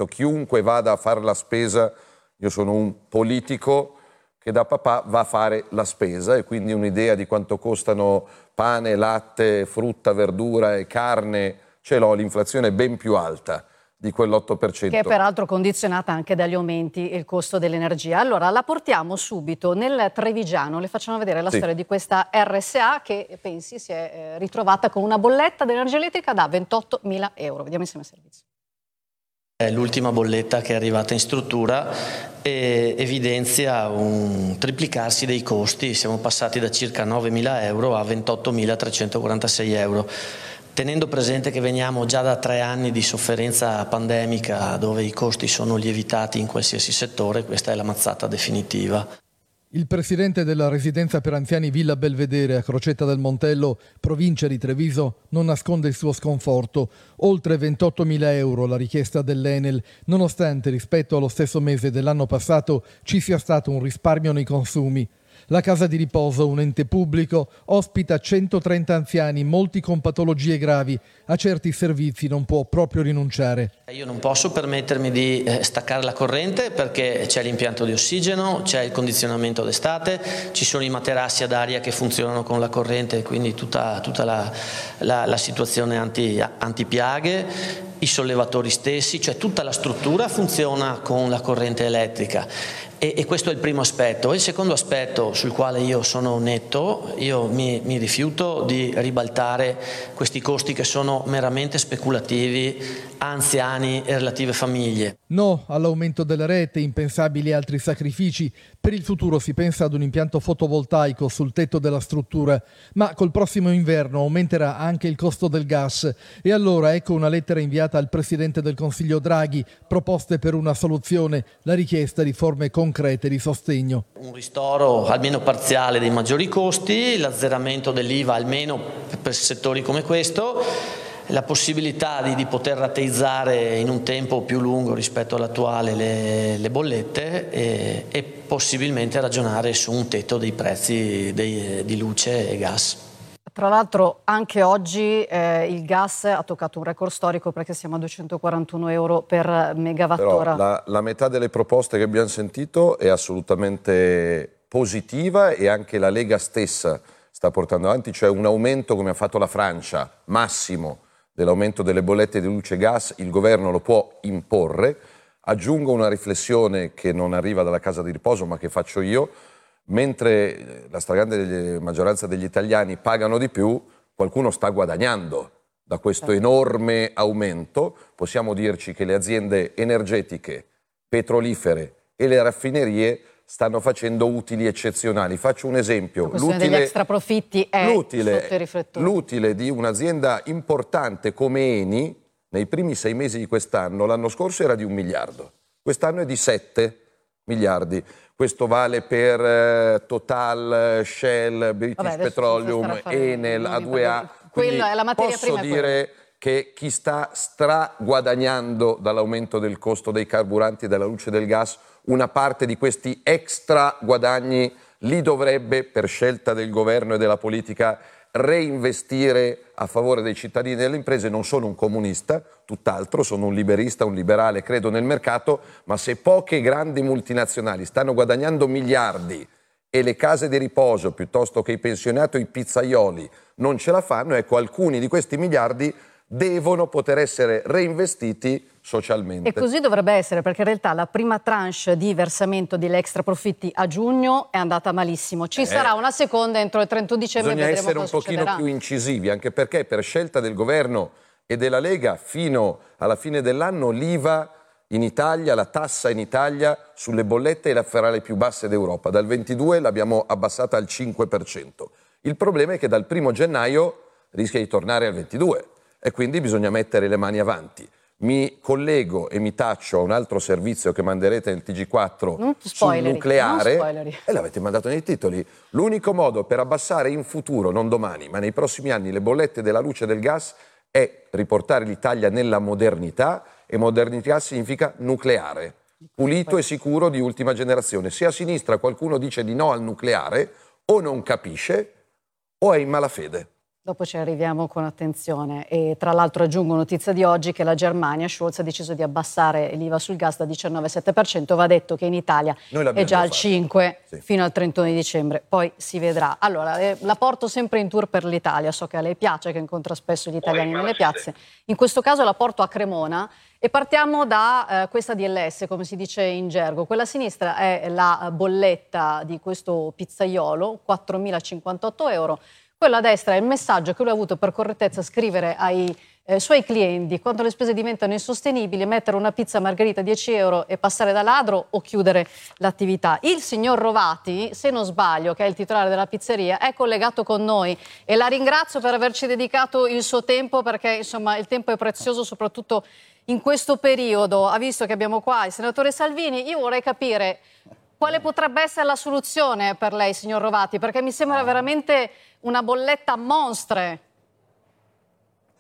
Chiunque vada a fare la spesa, io sono un politico che da papà va a fare la spesa e quindi un'idea di quanto costano pane, latte, frutta, verdura e carne ce l'ho, l'inflazione è ben più alta di quell'8%. Che è peraltro condizionata anche dagli aumenti e il costo dell'energia. Allora la portiamo subito nel Trevigiano, le facciamo vedere la sì. storia di questa RSA che pensi si è eh, ritrovata con una bolletta di energia elettrica da 28.000 euro. Vediamo insieme il servizio. L'ultima bolletta che è arrivata in struttura e evidenzia un triplicarsi dei costi, siamo passati da circa 9.000 euro a 28.346 euro. Tenendo presente che veniamo già da tre anni di sofferenza pandemica dove i costi sono lievitati in qualsiasi settore, questa è la mazzata definitiva. Il presidente della residenza per anziani Villa Belvedere a Crocetta del Montello, provincia di Treviso, non nasconde il suo sconforto. Oltre 28.000 euro la richiesta dell'Enel, nonostante rispetto allo stesso mese dell'anno passato ci sia stato un risparmio nei consumi. La casa di riposo, un ente pubblico, ospita 130 anziani, molti con patologie gravi. A certi servizi non può proprio rinunciare. Io non posso permettermi di eh, staccare la corrente perché c'è l'impianto di ossigeno, c'è il condizionamento d'estate, ci sono i materassi ad aria che funzionano con la corrente, quindi tutta, tutta la, la, la, situazione anti, antipiaghe, i sollevatori stessi, cioè tutta la struttura funziona con la corrente elettrica e, e, questo è il primo aspetto. Il secondo aspetto sul quale io sono netto, io mi, mi rifiuto di ribaltare questi costi che sono meramente speculativi anziani e relative famiglie. No all'aumento della rete, impensabili altri sacrifici. Per il futuro si pensa ad un impianto fotovoltaico sul tetto della struttura, ma col prossimo inverno aumenterà anche il costo del gas. E allora ecco una lettera inviata al Presidente del Consiglio Draghi, proposte per una soluzione, la richiesta di forme concrete di sostegno. Un ristoro almeno parziale dei maggiori costi, l'azzeramento dell'IVA almeno per settori come questo la possibilità di, di, poter rateizzare in un tempo più lungo rispetto all'attuale le, le bollette e, e, possibilmente ragionare su un tetto dei prezzi dei, di luce e gas. Tra l'altro anche oggi eh, il gas ha toccato un record storico perché siamo a 241 euro per megawattora. La, la metà delle proposte che abbiamo sentito è assolutamente positiva e anche la Lega stessa sta portando avanti, cioè un aumento come ha fatto la Francia, massimo dell'aumento delle bollette di luce e gas, il governo lo può imporre. Aggiungo una riflessione che non arriva dalla casa di riposo ma che faccio io, mentre la stragrande maggioranza degli italiani pagano di più, qualcuno sta guadagnando da questo certo. enorme aumento. Possiamo dirci che le aziende energetiche, petrolifere e le raffinerie stanno facendo utili eccezionali. Faccio un esempio. L'utile, extra profitti è l'utile, l'utile di un'azienda importante come Eni nei primi sei mesi di quest'anno, l'anno scorso era di un miliardo, quest'anno è di 7 miliardi. Questo vale per eh, Total, Shell, British Vabbè, Petroleum, Enel, A2A. Quella è la materia posso prima. dire che chi sta straguadagnando dall'aumento del costo dei carburanti e della luce del gas una parte di questi extra guadagni li dovrebbe, per scelta del governo e della politica, reinvestire a favore dei cittadini e delle imprese. Non sono un comunista, tutt'altro, sono un liberista, un liberale, credo nel mercato, ma se poche grandi multinazionali stanno guadagnando miliardi e le case di riposo piuttosto che i pensionati o i pizzaioli non ce la fanno, ecco alcuni di questi miliardi devono poter essere reinvestiti socialmente. E così dovrebbe essere, perché in realtà la prima tranche di versamento degli extra profitti a giugno è andata malissimo. Ci eh, sarà una seconda entro il 31 dicembre. Bisogna essere un pochino succederà. più incisivi, anche perché per scelta del governo e della Lega fino alla fine dell'anno l'IVA in Italia, la tassa in Italia sulle bollette è la ferale più bassa d'Europa. Dal 22 l'abbiamo abbassata al 5%. Il problema è che dal 1 gennaio rischia di tornare al 22 e quindi bisogna mettere le mani avanti. Mi collego e mi taccio a un altro servizio che manderete nel TG4 sul nucleare e l'avete mandato nei titoli. L'unico modo per abbassare in futuro, non domani, ma nei prossimi anni, le bollette della luce e del gas è riportare l'Italia nella modernità e modernità significa nucleare, pulito e sicuro di ultima generazione. Se a sinistra qualcuno dice di no al nucleare o non capisce o è in malafede. Dopo ci arriviamo con attenzione e tra l'altro aggiungo notizia di oggi che la Germania, Scholz ha deciso di abbassare l'IVA sul gas da 19,7%, va detto che in Italia è già al 5 sì. fino al 31 di dicembre, poi si vedrà. Allora, eh, la porto sempre in tour per l'Italia, so che a lei piace, che incontra spesso gli italiani nelle piazze, in questo caso la porto a Cremona e partiamo da eh, questa DLS, come si dice in gergo. Quella a sinistra è la bolletta di questo pizzaiolo, 4.058 euro. Quello a destra è il messaggio che lui ha avuto per correttezza scrivere ai eh, suoi clienti quando le spese diventano insostenibili, mettere una pizza margherita a 10 euro e passare da ladro o chiudere l'attività. Il signor Rovati, se non sbaglio, che è il titolare della pizzeria, è collegato con noi e la ringrazio per averci dedicato il suo tempo perché insomma il tempo è prezioso soprattutto in questo periodo. Ha visto che abbiamo qua il senatore Salvini, io vorrei capire quale potrebbe essere la soluzione per lei, signor Rovati, perché mi sembra veramente una bolletta a monstre.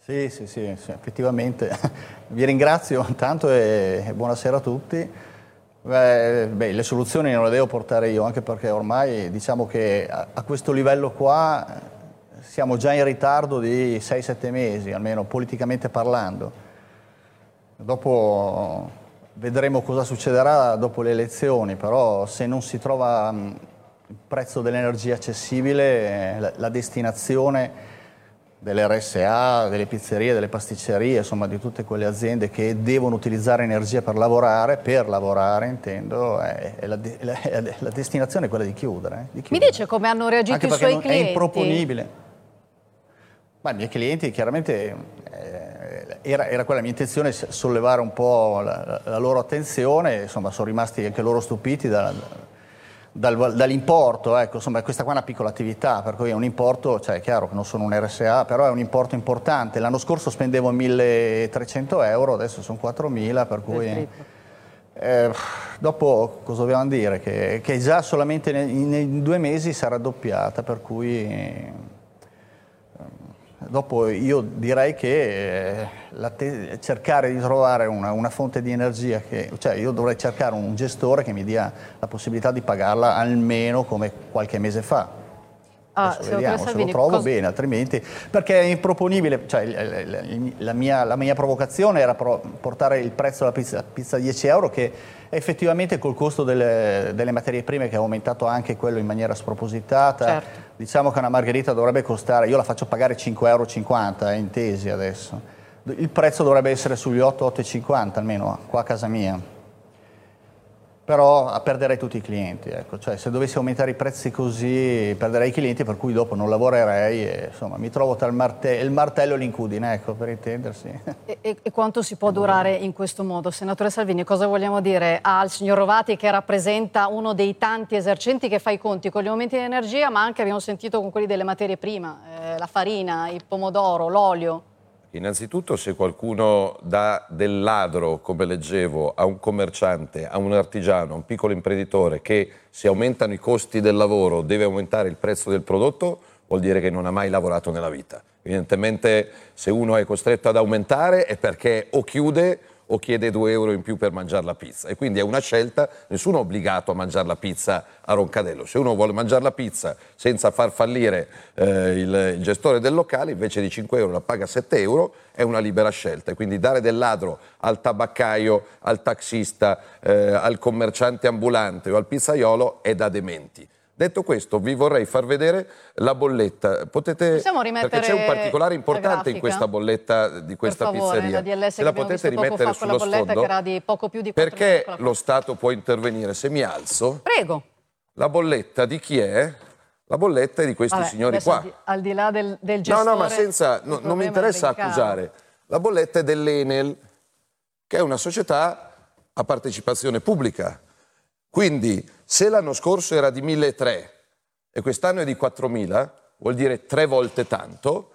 Sì, sì, sì, sì, effettivamente. Vi ringrazio tanto e buonasera a tutti. Beh, beh, le soluzioni non le devo portare io, anche perché ormai diciamo che a, a questo livello qua siamo già in ritardo di 6-7 mesi, almeno politicamente parlando. Dopo vedremo cosa succederà dopo le elezioni, però se non si trova il prezzo dell'energia accessibile, la, la destinazione delle RSA, delle pizzerie, delle pasticcerie, insomma di tutte quelle aziende che devono utilizzare energia per lavorare, per lavorare intendo, è, è la, è la, destinazione è quella di chiudere, eh, di chiudere. Mi dice come hanno reagito Anche i suoi clienti? È improponibile. Ma i miei clienti chiaramente eh, era, era, quella la mia intenzione sollevare un po' la, la loro attenzione, insomma sono rimasti anche loro stupiti da, dal, dall'importo, ecco, insomma questa qua è una piccola attività, per cui è un importo, cioè è chiaro che non sono un RSA, però è un importo importante. L'anno scorso spendevo 1300 euro, adesso sono 4000, per cui... Eh, dopo cosa dobbiamo dire? Che, che già solamente nei, nei, due mesi sarà doppiata, per cui Dopo io direi che eh, cercare di trovare una, una, fonte di energia, che, cioè io dovrei cercare un gestore che mi dia la possibilità di pagarla almeno come qualche mese fa. Ah, vediamo, se lo trovo cosa... bene, altrimenti perché è improponibile, cioè, la, mia, la, mia, provocazione era portare il prezzo della pizza, pizza a 10 euro che effettivamente col costo delle, delle, materie prime che è aumentato anche quello in maniera spropositata, certo. Diciamo che una margherita dovrebbe costare, io la faccio pagare 5,50 euro eh, in tesi adesso, il prezzo dovrebbe essere sugli 8-8,50 almeno qua a casa mia però perderei tutti i clienti. Ecco. Cioè, se dovessi aumentare i prezzi così perderei i clienti per cui dopo non lavorerei e insomma, mi trovo tra il, marte- il martello e l'incudine, ecco, per intendersi. E, e, e, quanto si può durare in questo modo? Senatore Salvini, cosa vogliamo dire al signor Rovati che rappresenta uno dei tanti esercenti che fa i conti con gli aumenti di energia, ma anche abbiamo sentito con quelli delle materie prime, eh, la farina, il pomodoro, l'olio? Innanzitutto se qualcuno dà del ladro, come leggevo, a un commerciante, a un artigiano, a un piccolo imprenditore che se aumentano i costi del lavoro deve aumentare il prezzo del prodotto, vuol dire che non ha mai lavorato nella vita. Evidentemente se uno è costretto ad aumentare è perché o chiude o chiede 2 euro in più per mangiare la pizza. E quindi è una scelta, nessuno è obbligato a mangiare la pizza a Roncadello. Se uno vuole mangiare la pizza senza far fallire eh, il, il, gestore del locale, invece di 5 euro la paga 7 euro, è una libera scelta. E quindi dare del ladro al tabaccaio, al taxista, eh, al commerciante ambulante o al pizzaiolo è da dementi. Detto questo, vi vorrei far vedere la bolletta. Potete, perché c'è un particolare importante in questa bolletta di questa per favore, pizzeria. La Se la potete rimettere sullo sfondo. Che era di poco più di perché lo Stato può intervenire? Se mi alzo. Prego. La bolletta di chi è? La bolletta è di questi Vabbè, signori qua. Al di, al di, là del, del gestore... No, no, ma senza... No, non mi interessa accusare. La bolletta è dell'Enel, che è una società a partecipazione pubblica. Quindi se l'anno scorso era di 1.300 e quest'anno è di 4.000, vuol dire tre volte tanto,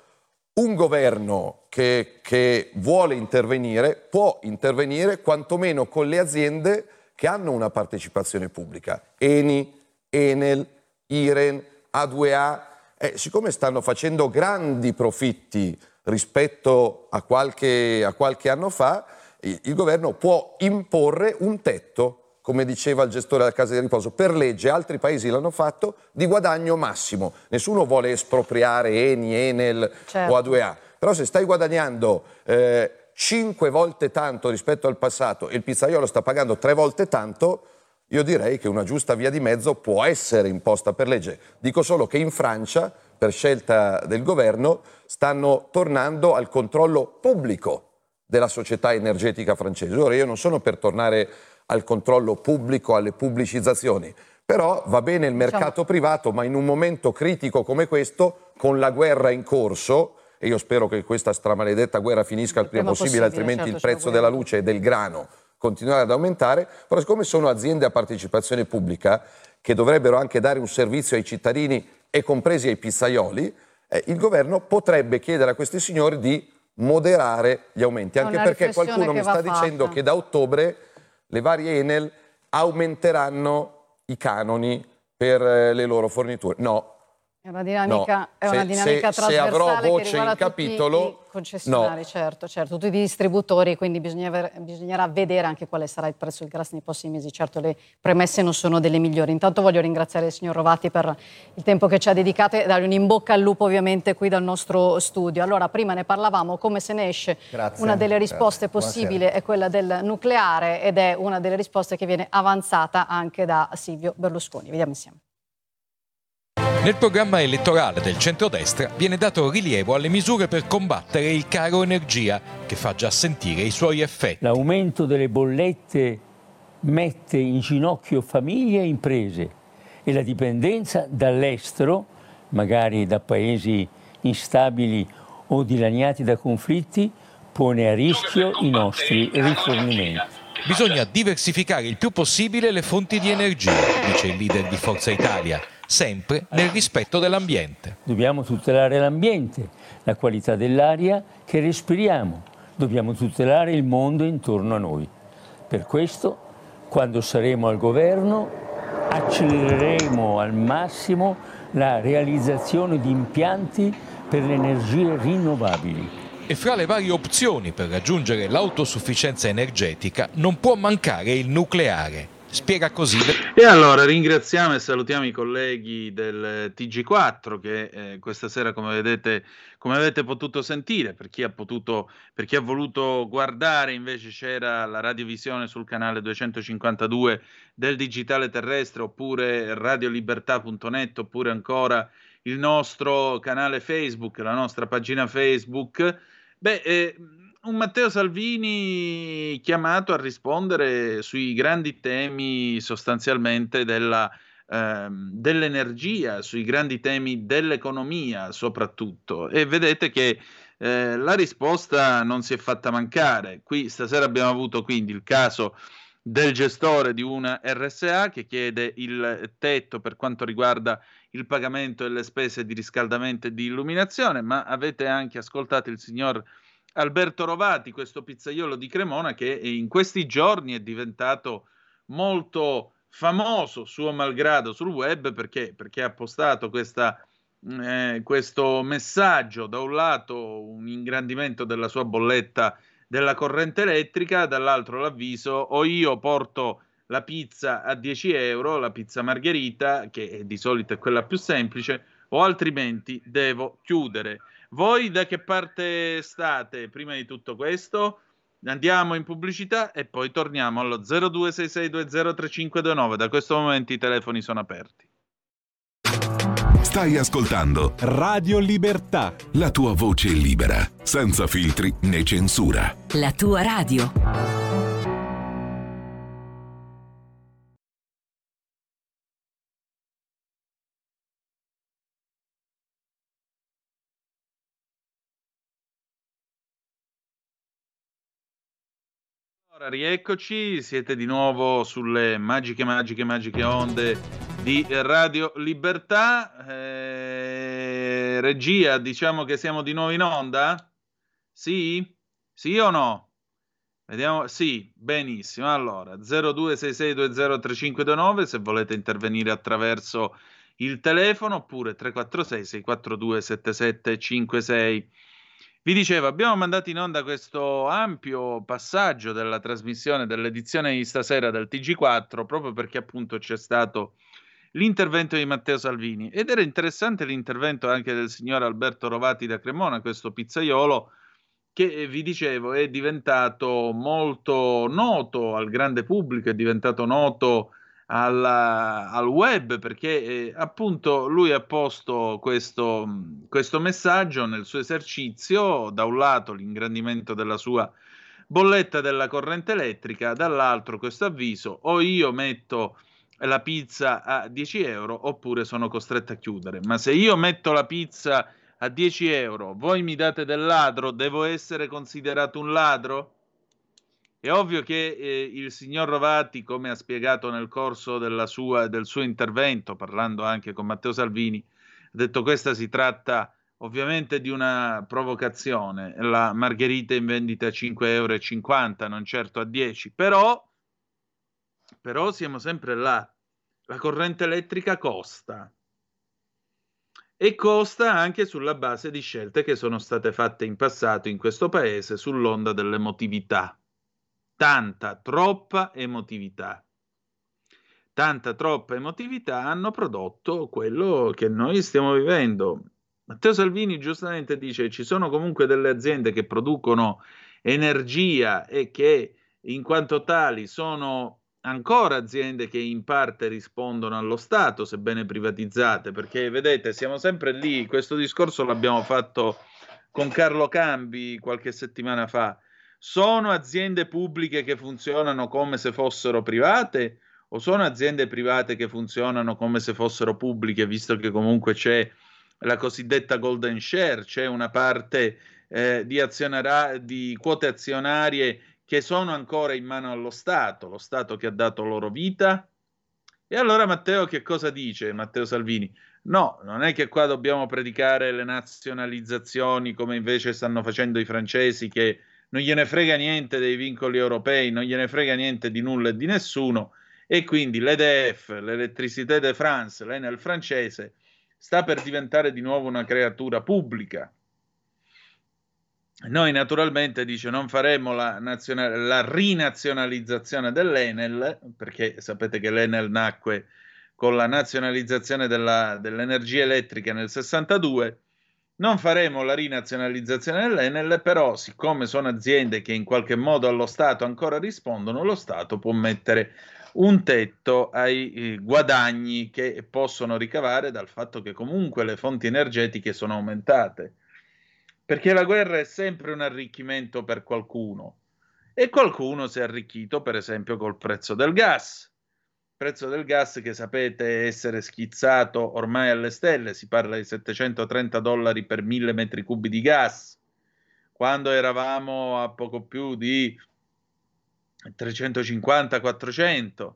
un governo che, che, vuole intervenire può intervenire quantomeno con le aziende che hanno una partecipazione pubblica, Eni, Enel, Iren, A2A, eh, siccome stanno facendo grandi profitti rispetto a qualche, a qualche anno fa, il, il governo può imporre un tetto come diceva il gestore della casa di riposo, per legge, altri paesi l'hanno fatto, di guadagno massimo. Nessuno vuole espropriare Eni, Enel certo. o A2A. Però se stai guadagnando eh, 5 volte tanto rispetto al passato e il pizzaiolo sta pagando 3 volte tanto, io direi che una giusta via di mezzo può essere imposta per legge. Dico solo che in Francia, per scelta del governo, stanno tornando al controllo pubblico della società energetica francese. Ora io non sono per tornare al controllo pubblico, alle pubblicizzazioni. Però va bene il diciamo mercato diciamo... privato, ma in un momento critico come questo, con la guerra in corso, e io spero che questa stramaledetta guerra finisca il, il prima, prima possibile, possibile, altrimenti certo, il prezzo della luce e del grano continuerà ad aumentare, però siccome sono aziende a partecipazione pubblica che dovrebbero anche dare un servizio ai cittadini e compresi ai pizzaioli, eh, il governo potrebbe chiedere a questi signori di moderare gli aumenti, anche perché qualcuno mi sta fatta. dicendo che da ottobre le varie Enel aumenteranno i canoni per eh, le loro forniture. No, è una dinamica, no. è una dinamica se, trasversale se avrò voce in capitolo, concessionari, no. certo, certo, tutti i distributori, quindi bisognerà vedere anche quale sarà il prezzo del gas nei prossimi mesi. Certo, le premesse non sono delle migliori. Intanto voglio ringraziare il signor Rovati per il tempo che ci ha dedicato e dare un in bocca al lupo ovviamente qui dal nostro studio. Allora, prima ne parlavamo, come se ne esce. Grazie. Una delle risposte Grazie. possibili Buonasera. è quella del nucleare ed è una delle risposte che viene avanzata anche da Silvio Berlusconi. Vediamo insieme. Nel programma elettorale del centrodestra viene dato rilievo alle misure per combattere il caro energia, che fa già sentire i suoi effetti. L'aumento delle bollette mette in ginocchio famiglie e imprese e la dipendenza dall'estero, magari da paesi instabili o dilaniati da conflitti, pone a rischio i nostri rifornimenti. Bisogna diversificare il più possibile le fonti di energia, dice il leader di Forza Italia sempre nel rispetto dell'ambiente. Dobbiamo tutelare l'ambiente, la qualità dell'aria che respiriamo, dobbiamo tutelare il mondo intorno a noi. Per questo, quando saremo al governo, accelereremo al massimo la realizzazione di impianti per le energie rinnovabili. E fra le varie opzioni per raggiungere l'autosufficienza energetica non può mancare il nucleare Spiega così. E allora ringraziamo e salutiamo i colleghi del TG4 che eh, questa sera, come vedete, come avete potuto sentire, per chi, ha potuto, per chi ha voluto guardare, invece c'era la radiovisione sul canale 252 del digitale terrestre, oppure radiolibertà.net, oppure ancora il nostro canale Facebook, la nostra pagina Facebook. Beh, eh, un Matteo Salvini chiamato a rispondere sui grandi temi sostanzialmente della, ehm, dell'energia, sui grandi temi dell'economia soprattutto. E vedete che eh, la risposta non si è fatta mancare. Qui stasera abbiamo avuto quindi il caso del gestore di una RSA che chiede il tetto per quanto riguarda il pagamento delle spese di riscaldamento e di illuminazione, ma avete anche ascoltato il signor Alberto Rovati, questo pizzaiolo di Cremona che in questi giorni è diventato molto famoso, suo malgrado, sul web perché, perché ha postato questa, eh, questo messaggio, da un lato un ingrandimento della sua bolletta della corrente elettrica, dall'altro l'avviso o io porto la pizza a 10 euro, la pizza margherita, che di solito è quella più semplice, o altrimenti devo chiudere. Voi da che parte state prima di tutto questo? Andiamo in pubblicità e poi torniamo allo 0266203529. Da questo momento i telefoni sono aperti. Stai ascoltando Radio Libertà. La tua voce libera, senza filtri né censura. La tua radio. Allora, rieccoci, siete di nuovo sulle magiche, magiche, magiche onde di Radio Libertà. Eh, regia, diciamo che siamo di nuovo in onda? Sì? Sì o no? Vediamo, sì, benissimo. Allora, 0266203529 se volete intervenire attraverso il telefono oppure 346 642 7756. Vi dicevo, abbiamo mandato in onda questo ampio passaggio della trasmissione dell'edizione di stasera del TG4 proprio perché appunto c'è stato l'intervento di Matteo Salvini. Ed era interessante l'intervento anche del signor Alberto Rovati da Cremona, questo pizzaiolo che vi dicevo è diventato molto noto al grande pubblico, è diventato noto al, al web perché eh, appunto lui ha posto questo, questo messaggio nel suo esercizio, da un lato l'ingrandimento della sua bolletta della corrente elettrica, dall'altro questo avviso o io metto la pizza a 10 euro oppure sono costretto a chiudere. Ma se io metto la pizza a 10 euro, voi mi date del ladro, devo essere considerato un ladro? È ovvio che eh, il signor Rovati, come ha spiegato nel corso sua, del suo intervento, parlando anche con Matteo Salvini, ha detto questa si tratta ovviamente di una provocazione, la margherita in vendita a 5,50 euro, non certo a 10, però, però siamo sempre là. La corrente elettrica costa e costa anche sulla base di scelte che sono state fatte in passato in questo paese sull'onda dell'emotività. Tanta, troppa emotività. Tanta, troppa emotività hanno prodotto quello che noi stiamo vivendo. Matteo Salvini giustamente dice ci sono comunque delle aziende che producono energia e che in quanto tali sono ancora aziende che in parte rispondono allo Stato, sebbene privatizzate, perché vedete, siamo sempre lì, questo discorso l'abbiamo fatto con Carlo Cambi qualche settimana fa. Sono aziende pubbliche che funzionano come se fossero private o sono aziende private che funzionano come se fossero pubbliche, visto che comunque c'è la cosiddetta golden share, c'è una parte eh, di, azionara- di quote azionarie che sono ancora in mano allo Stato, lo Stato che ha dato loro vita. E allora Matteo che cosa dice? Matteo Salvini? No, non è che qua dobbiamo predicare le nazionalizzazioni come invece stanno facendo i francesi che non gliene frega niente dei vincoli europei, non gliene frega niente di nulla e di nessuno e quindi l'EDF, l'Electricité de France, l'Enel francese, sta per diventare di nuovo una creatura pubblica. Noi naturalmente dice non faremo la, nazionale, la rinazionalizzazione dell'Enel, perché sapete che l'Enel nacque con la nazionalizzazione della, dell'energia elettrica nel 62, non faremo la rinazionalizzazione dell'Enel, però siccome sono aziende che in qualche modo allo Stato ancora rispondono, lo Stato può mettere un tetto ai eh, guadagni che possono ricavare dal fatto che comunque le fonti energetiche sono aumentate perché la guerra è sempre un arricchimento per qualcuno e qualcuno si è arricchito per esempio col prezzo del gas. Prezzo del gas che sapete essere schizzato ormai alle stelle, si parla di 730 dollari per mille metri cubi di gas, quando eravamo a poco più di 350-400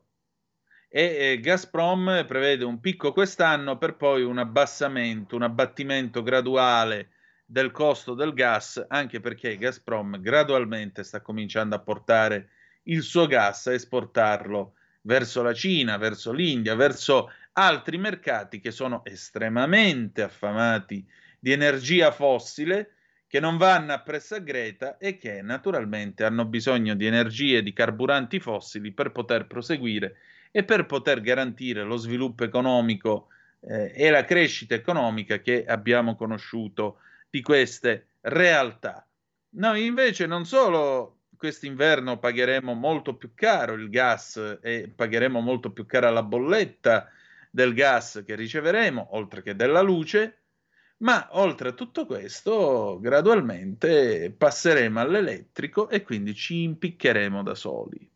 e Gazprom prevede un picco quest'anno per poi un abbassamento, un abbattimento graduale del costo del gas, anche perché Gazprom gradualmente sta cominciando a portare il suo gas a esportarlo verso la Cina, verso l'India, verso altri mercati che sono estremamente affamati di energia fossile, che non vanno a pressa greta e che naturalmente hanno bisogno di energie, di carburanti fossili per poter proseguire e per poter garantire lo sviluppo economico eh, e la crescita economica che abbiamo conosciuto di queste realtà. Noi invece non solo quest'inverno pagheremo molto più caro il gas e pagheremo molto più cara la bolletta del gas che riceveremo, oltre che della luce, ma oltre a tutto questo, gradualmente passeremo all'elettrico e quindi ci impiccheremo da soli.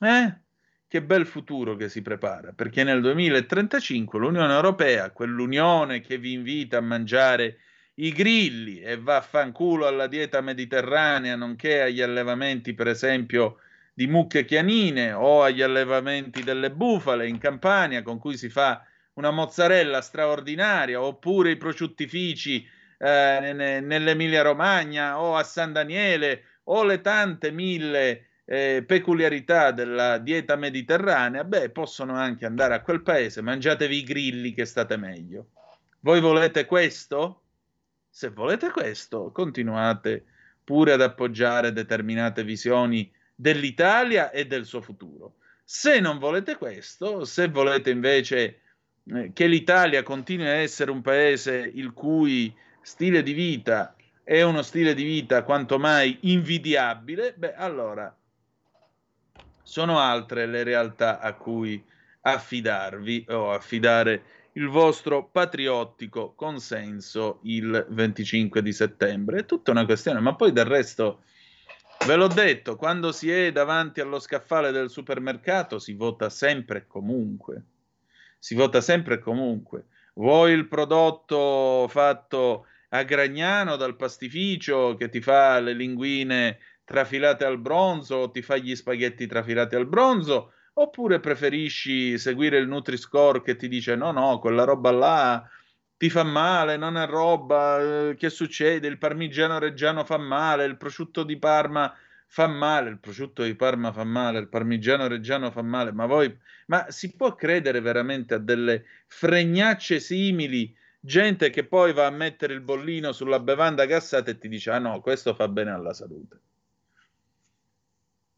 Eh? Che bel futuro che si prepara, perché nel 2035 l'Unione Europea, quell'Unione che vi invita a mangiare i grilli e vaffanculo alla dieta mediterranea, nonché agli allevamenti, per esempio, di mucche chianine o agli allevamenti delle bufale in Campania, con cui si fa una mozzarella straordinaria, oppure i prosciuttifici eh, nell'Emilia Romagna o a San Daniele, o le tante mille eh, peculiarità della dieta mediterranea, beh, possono anche andare a quel paese, mangiatevi i grilli che state meglio. Voi volete questo? Se volete questo, continuate pure ad appoggiare determinate visioni dell'Italia e del suo futuro. Se non volete questo, se volete invece eh, che l'Italia continui a essere un paese il cui stile di vita è uno stile di vita quanto mai invidiabile, beh, allora sono altre le realtà a cui affidarvi o affidare il vostro patriottico consenso il 25 di settembre. È tutta una questione, ma poi del resto, ve l'ho detto, quando si è davanti allo scaffale del supermercato si vota sempre e comunque. Si vota sempre e comunque. vuoi il prodotto fatto a Gragnano dal pastificio che ti fa le linguine trafilate al bronzo o ti fa gli spaghetti trafilati al bronzo, oppure preferisci seguire il Nutri-Score che ti dice no, no, quella roba là ti fa male, non è roba, eh, che succede? Il parmigiano reggiano fa male, il prosciutto di Parma fa male, il prosciutto di Parma fa male, il parmigiano reggiano fa male, ma voi, ma si può credere veramente a delle fregnacce simili? Gente che poi va a mettere il bollino sulla bevanda gassata e ti dice: Ah no, questo fa bene alla salute.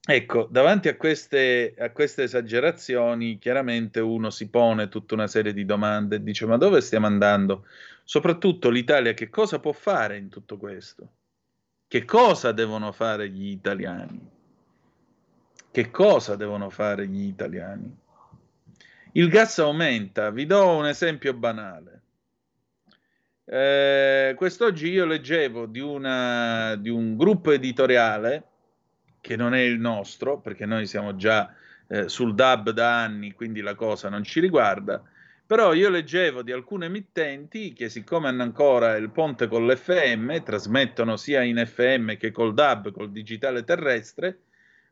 Ecco, davanti a queste, a queste esagerazioni, chiaramente uno si pone tutta una serie di domande e dice: Ma dove stiamo andando? Soprattutto l'Italia, che cosa può fare in tutto questo? Che cosa devono fare gli italiani? Che cosa devono fare gli italiani? Il gas aumenta, vi do un esempio banale. Eh, quest'oggi io leggevo di, una, di un gruppo editoriale che non è il nostro, perché noi siamo già eh, sul DAB da anni, quindi la cosa non ci riguarda. Però io leggevo di alcune emittenti che, siccome hanno ancora il ponte con l'FM, trasmettono sia in FM che col DAB, col digitale terrestre.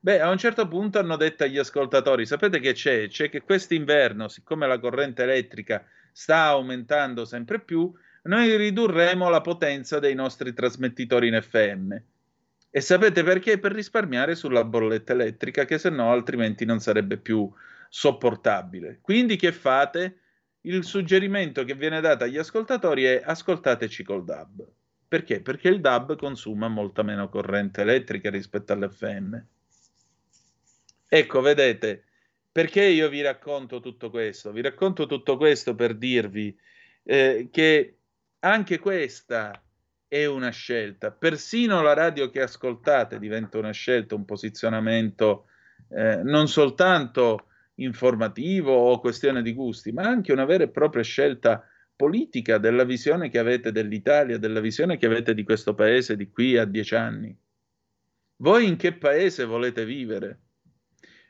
Beh, a un certo punto hanno detto agli ascoltatori: sapete che c'è? C'è che quest'inverno, siccome la corrente elettrica sta aumentando sempre più, noi ridurremo la potenza dei nostri trasmettitori in FM. E sapete perché? Per risparmiare sulla bolletta elettrica, che se no altrimenti non sarebbe più sopportabile. Quindi che fate? Il suggerimento che viene dato agli ascoltatori è ascoltateci col DAB. Perché? Perché il DAB consuma molta meno corrente elettrica rispetto all'FM. Ecco, vedete, perché io vi racconto tutto questo? Vi racconto tutto questo per dirvi eh, che anche questa è una scelta. Persino la radio che ascoltate diventa una scelta, un posizionamento eh, non soltanto informativo o questione di gusti, ma anche una vera e propria scelta politica della visione che avete dell'Italia, della visione che avete di questo paese di qui a dieci anni. Voi in che paese volete vivere?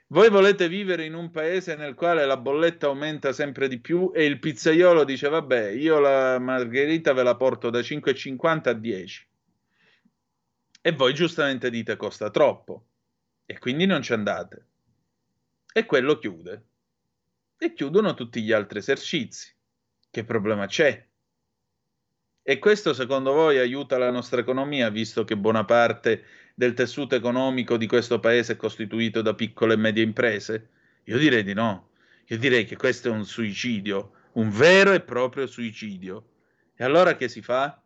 Voi volete vivere in un paese nel quale la bolletta aumenta sempre di più e il pizzaiolo dice vabbè, io la margherita ve la porto da 5,50 a 10. E voi giustamente dite costa troppo e quindi non ci andate. E quello chiude. E chiudono tutti gli altri esercizi. Che problema c'è? E questo secondo voi aiuta la nostra economia, visto che buona parte del tessuto economico di questo paese costituito da piccole e medie imprese? Io direi di no. Io direi che questo è un suicidio, un vero e proprio suicidio. E allora che si fa?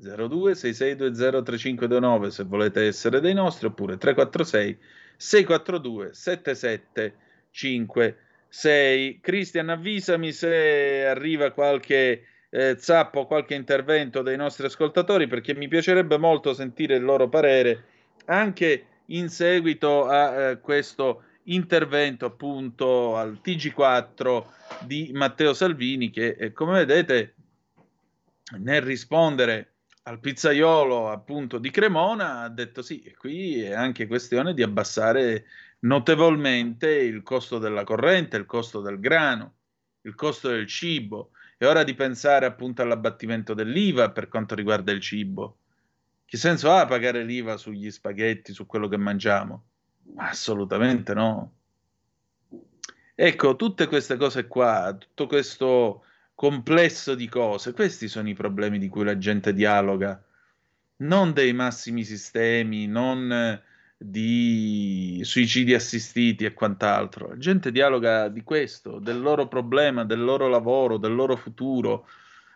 0266203529 se volete essere dei nostri, oppure 346 642 7756. Cristian, avvisami se arriva qualche eh, zappo qualche intervento dei nostri ascoltatori perché mi piacerebbe molto sentire il loro parere anche in seguito a eh, questo intervento appunto al TG4 di Matteo Salvini che eh, come vedete nel rispondere al pizzaiolo appunto di Cremona ha detto sì, qui è anche questione di abbassare notevolmente il costo della corrente, il costo del grano, il costo del cibo è ora di pensare appunto all'abbattimento dell'IVA per quanto riguarda il cibo. Che senso ha pagare l'IVA sugli spaghetti, su quello che mangiamo? Assolutamente no. Ecco, tutte queste cose qua, tutto questo complesso di cose, questi sono i problemi di cui la gente dialoga, non dei massimi sistemi, non di suicidi assistiti e quant'altro. La gente dialoga di questo, del loro problema, del loro lavoro, del loro futuro,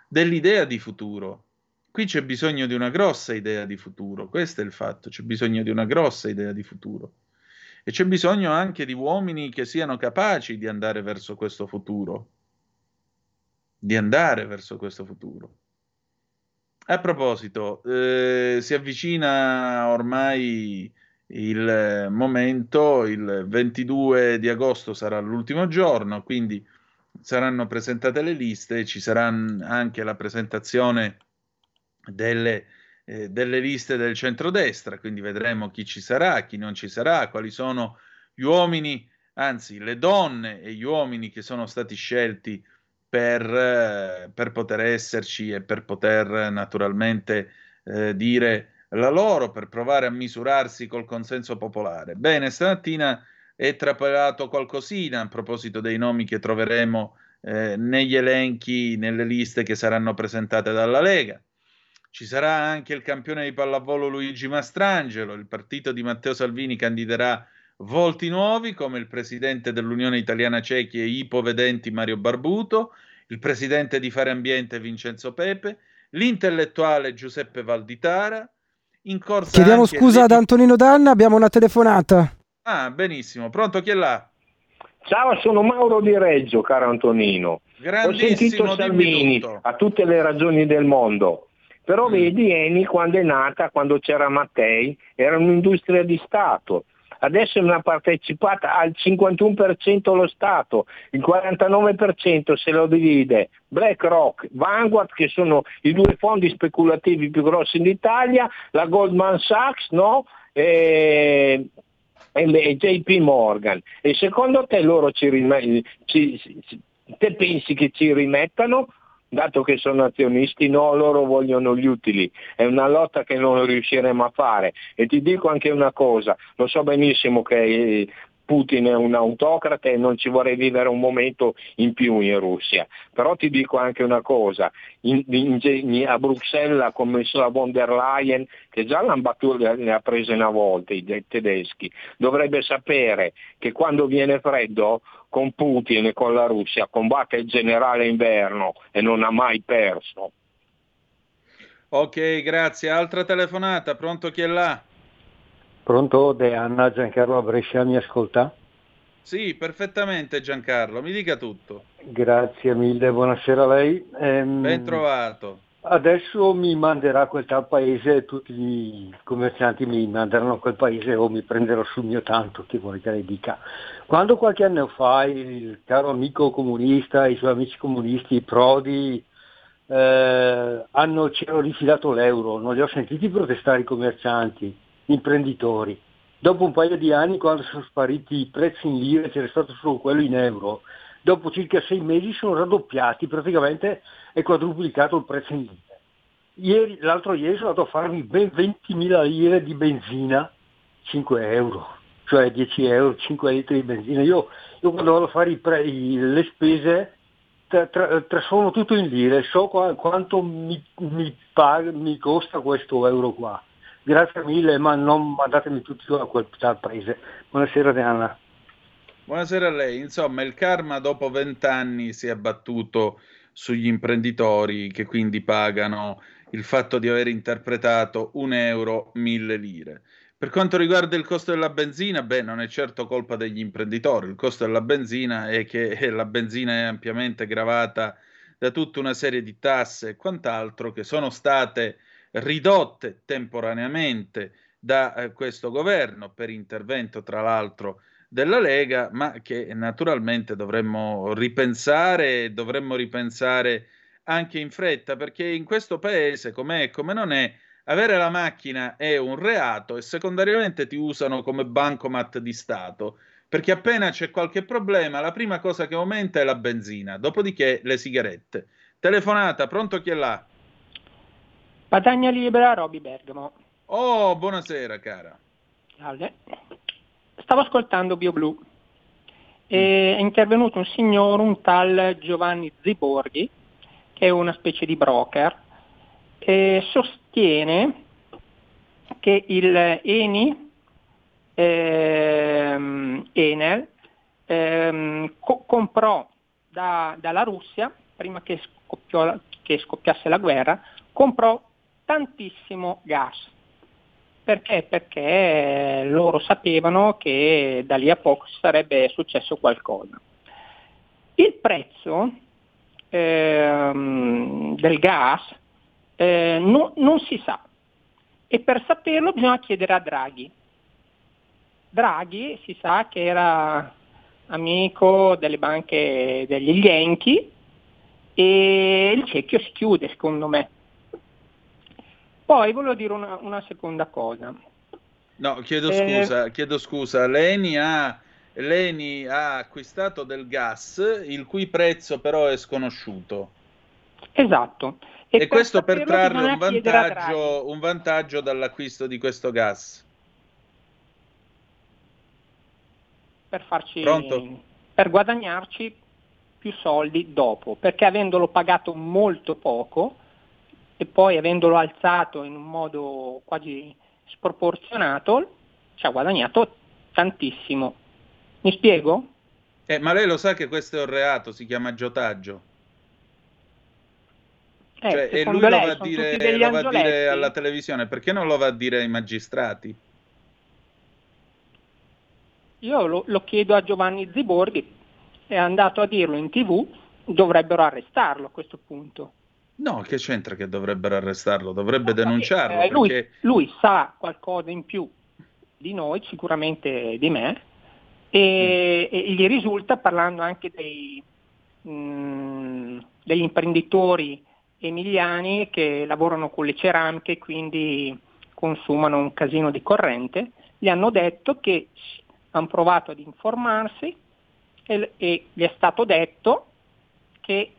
dell'idea di futuro. Qui c'è bisogno di una grossa idea di futuro, questo è il fatto, c'è bisogno di una grossa idea di futuro. E c'è bisogno anche di uomini che siano capaci di andare verso questo futuro. Di andare verso questo futuro. A proposito, eh, si avvicina ormai il momento, il 22 di agosto sarà l'ultimo giorno, quindi saranno presentate le liste, ci sarà anche la presentazione delle, eh, delle liste del centrodestra, quindi vedremo chi ci sarà, chi non ci sarà, quali sono gli uomini, anzi le donne e gli uomini che sono stati scelti per, eh, per poter esserci e per poter naturalmente eh, dire la loro, per provare a misurarsi col consenso popolare. Bene, stamattina è trapelato qualcosina a proposito dei nomi che troveremo eh, negli elenchi, nelle liste che saranno presentate dalla Lega. Ci sarà anche il campione di pallavolo Luigi Mastrangelo, il partito di Matteo Salvini candiderà volti nuovi come il presidente dell'Unione Italiana Cechi e ipovedenti Mario Barbuto, il presidente di Fare Ambiente Vincenzo Pepe, l'intellettuale Giuseppe Valditara. In corsa Chiediamo scusa ad Antonino Danna, abbiamo una telefonata. Ah, benissimo. Pronto, chi è là? Ciao, sono Mauro di Reggio, caro Antonino. Ho sentito Salvini, ha tutte le ragioni del mondo. Però mm. vedi, Eni quando è nata, quando c'era Mattei, era un'industria di Stato adesso ne ha partecipata al 51% lo Stato, il 49% se lo divide BlackRock, Vanguard che sono i due fondi speculativi più grossi d'Italia, la Goldman Sachs no? e, e JP Morgan. E secondo te loro ci, ci, te pensi che ci rimettano? Dato che sono azionisti, no, loro vogliono gli utili, è una lotta che non riusciremo a fare. E ti dico anche una cosa, lo so benissimo che Putin è un autocrate e non ci vorrei vivere un momento in più in Russia. Però ti dico anche una cosa, in, in, a Bruxelles la commesso von der Leyen, che già l'hanno battuta, ne ha prese una volta i tedeschi, dovrebbe sapere che quando viene freddo con Putin e con la Russia combatte il generale inverno e non ha mai perso. Ok, grazie. Altra telefonata, pronto chi è là? Pronto, De Anna, Giancarlo Brescia, mi ascolta? Sì, perfettamente Giancarlo, mi dica tutto. Grazie mille, buonasera a lei. Ehm, ben trovato. Adesso mi manderà quel tal paese, tutti i commercianti mi manderanno a quel paese o mi prenderò sul mio tanto, che vuole che le dica. Quando qualche anno fa il caro amico comunista, i suoi amici comunisti, Prodi, eh, hanno, hanno rifilato l'euro, non li ho sentiti protestare i commercianti imprenditori. Dopo un paio di anni, quando sono spariti i prezzi in lire, c'era stato solo quello in euro, dopo circa sei mesi sono raddoppiati, praticamente è quadruplicato il prezzo in lire. Ieri, l'altro ieri sono andato a farmi ben 20.000 lire di benzina, 5 euro, cioè 10 euro, 5 litri di benzina. Io, io quando vado a fare i pre, i, le spese tra, tra, trasformo tutto in lire, so qua, quanto mi, mi, paga, mi costa questo euro qua Grazie mille, ma non mandatemi tutti a quel paese. Buonasera Diana. Buonasera a lei. Insomma, il karma dopo vent'anni si è abbattuto sugli imprenditori che quindi pagano il fatto di aver interpretato un euro mille lire. Per quanto riguarda il costo della benzina, beh, non è certo colpa degli imprenditori. Il costo della benzina è che la benzina è ampiamente gravata da tutta una serie di tasse e quant'altro che sono state ridotte temporaneamente da eh, questo governo per intervento, tra l'altro, della Lega, ma che naturalmente dovremmo ripensare, dovremmo ripensare anche in fretta, perché in questo paese, com'è e come non è, avere la macchina è un reato e secondariamente ti usano come bancomat di Stato, perché appena c'è qualche problema, la prima cosa che aumenta è la benzina, dopodiché le sigarette. Telefonata, pronto chi è là? Patagna Libera, Roby Bergamo. Oh, buonasera cara. Salve. Stavo ascoltando BioBlue. E è intervenuto un signore, un tal Giovanni Ziborghi, che è una specie di broker, e sostiene che il Eni, ehm, Enel, ehm, co- comprò da, dalla Russia, prima che, scoppiò, che scoppiasse la guerra, comprò tantissimo gas. Perché? Perché loro sapevano che da lì a poco sarebbe successo qualcosa. Il prezzo ehm, del gas eh, no, non si sa e per saperlo bisogna chiedere a Draghi. Draghi si sa che era amico delle banche degli Yankee e il cerchio si chiude secondo me poi volevo dire una, una seconda cosa. No, chiedo eh, scusa, chiedo scusa. L'ENI ha l'Eni ha acquistato del gas, il cui prezzo però è sconosciuto. Esatto. E, e questo per trarre un vantaggio, un vantaggio dall'acquisto di questo gas. Per farci Pronto? per guadagnarci più soldi dopo, perché avendolo pagato molto poco e poi avendolo alzato in un modo quasi sproporzionato, ci ha guadagnato tantissimo. Mi spiego? Eh, ma lei lo sa che questo è un reato, si chiama giotaggio. Eh, cioè, e lui lo va, a dire, lo va a dire alla televisione, perché non lo va a dire ai magistrati? Io lo, lo chiedo a Giovanni Ziborghi, è andato a dirlo in tv, dovrebbero arrestarlo a questo punto. No, che c'entra che dovrebbero arrestarlo? Dovrebbe denunciarlo. Eh, lui, perché... lui, sa qualcosa in più di noi, sicuramente di me, e, mm. e gli risulta, parlando anche dei, mh, mm, degli imprenditori emiliani che lavorano con le ceramiche, quindi consumano un casino di corrente, gli hanno detto che hanno provato ad informarsi e, e gli è stato detto che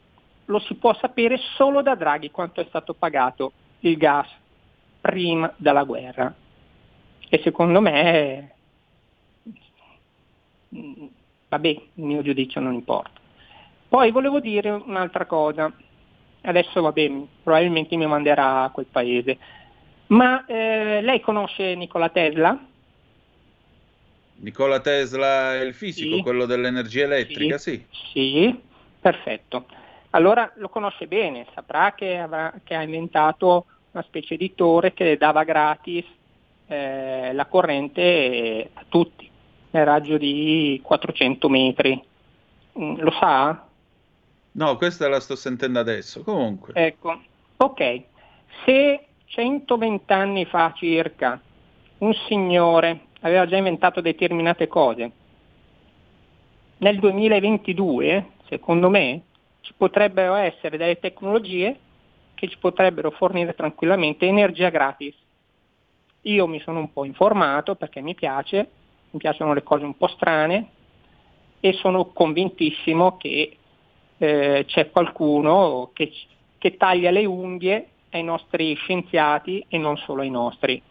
lo si può sapere solo da Draghi quanto è stato pagato il gas prima della guerra. E secondo me, vabbè, il mio giudizio non importa. Poi volevo dire un'altra cosa, adesso vabbè, probabilmente mi manderà a quel paese, ma eh, lei conosce Nikola Tesla? Nicola Tesla è il fisico, sì. quello dell'energia elettrica, sì. Sì, sì perfetto. Allora lo conosce bene, saprà che, avrà, che ha inventato una specie di torre che dava gratis eh, la corrente a tutti, nel raggio di 400 metri. Mm, lo sa? No, questa la sto sentendo adesso, comunque. Ecco, ok. Se 120 anni fa circa un signore aveva già inventato determinate cose. Nel 2022, secondo me, ci potrebbero essere delle tecnologie che ci potrebbero fornire tranquillamente energia gratis. Io mi sono un po' informato perché mi piace, mi piacciono le cose un po' strane e sono convintissimo che eh, c'è qualcuno che, che taglia le unghie ai nostri scienziati e non solo ai nostri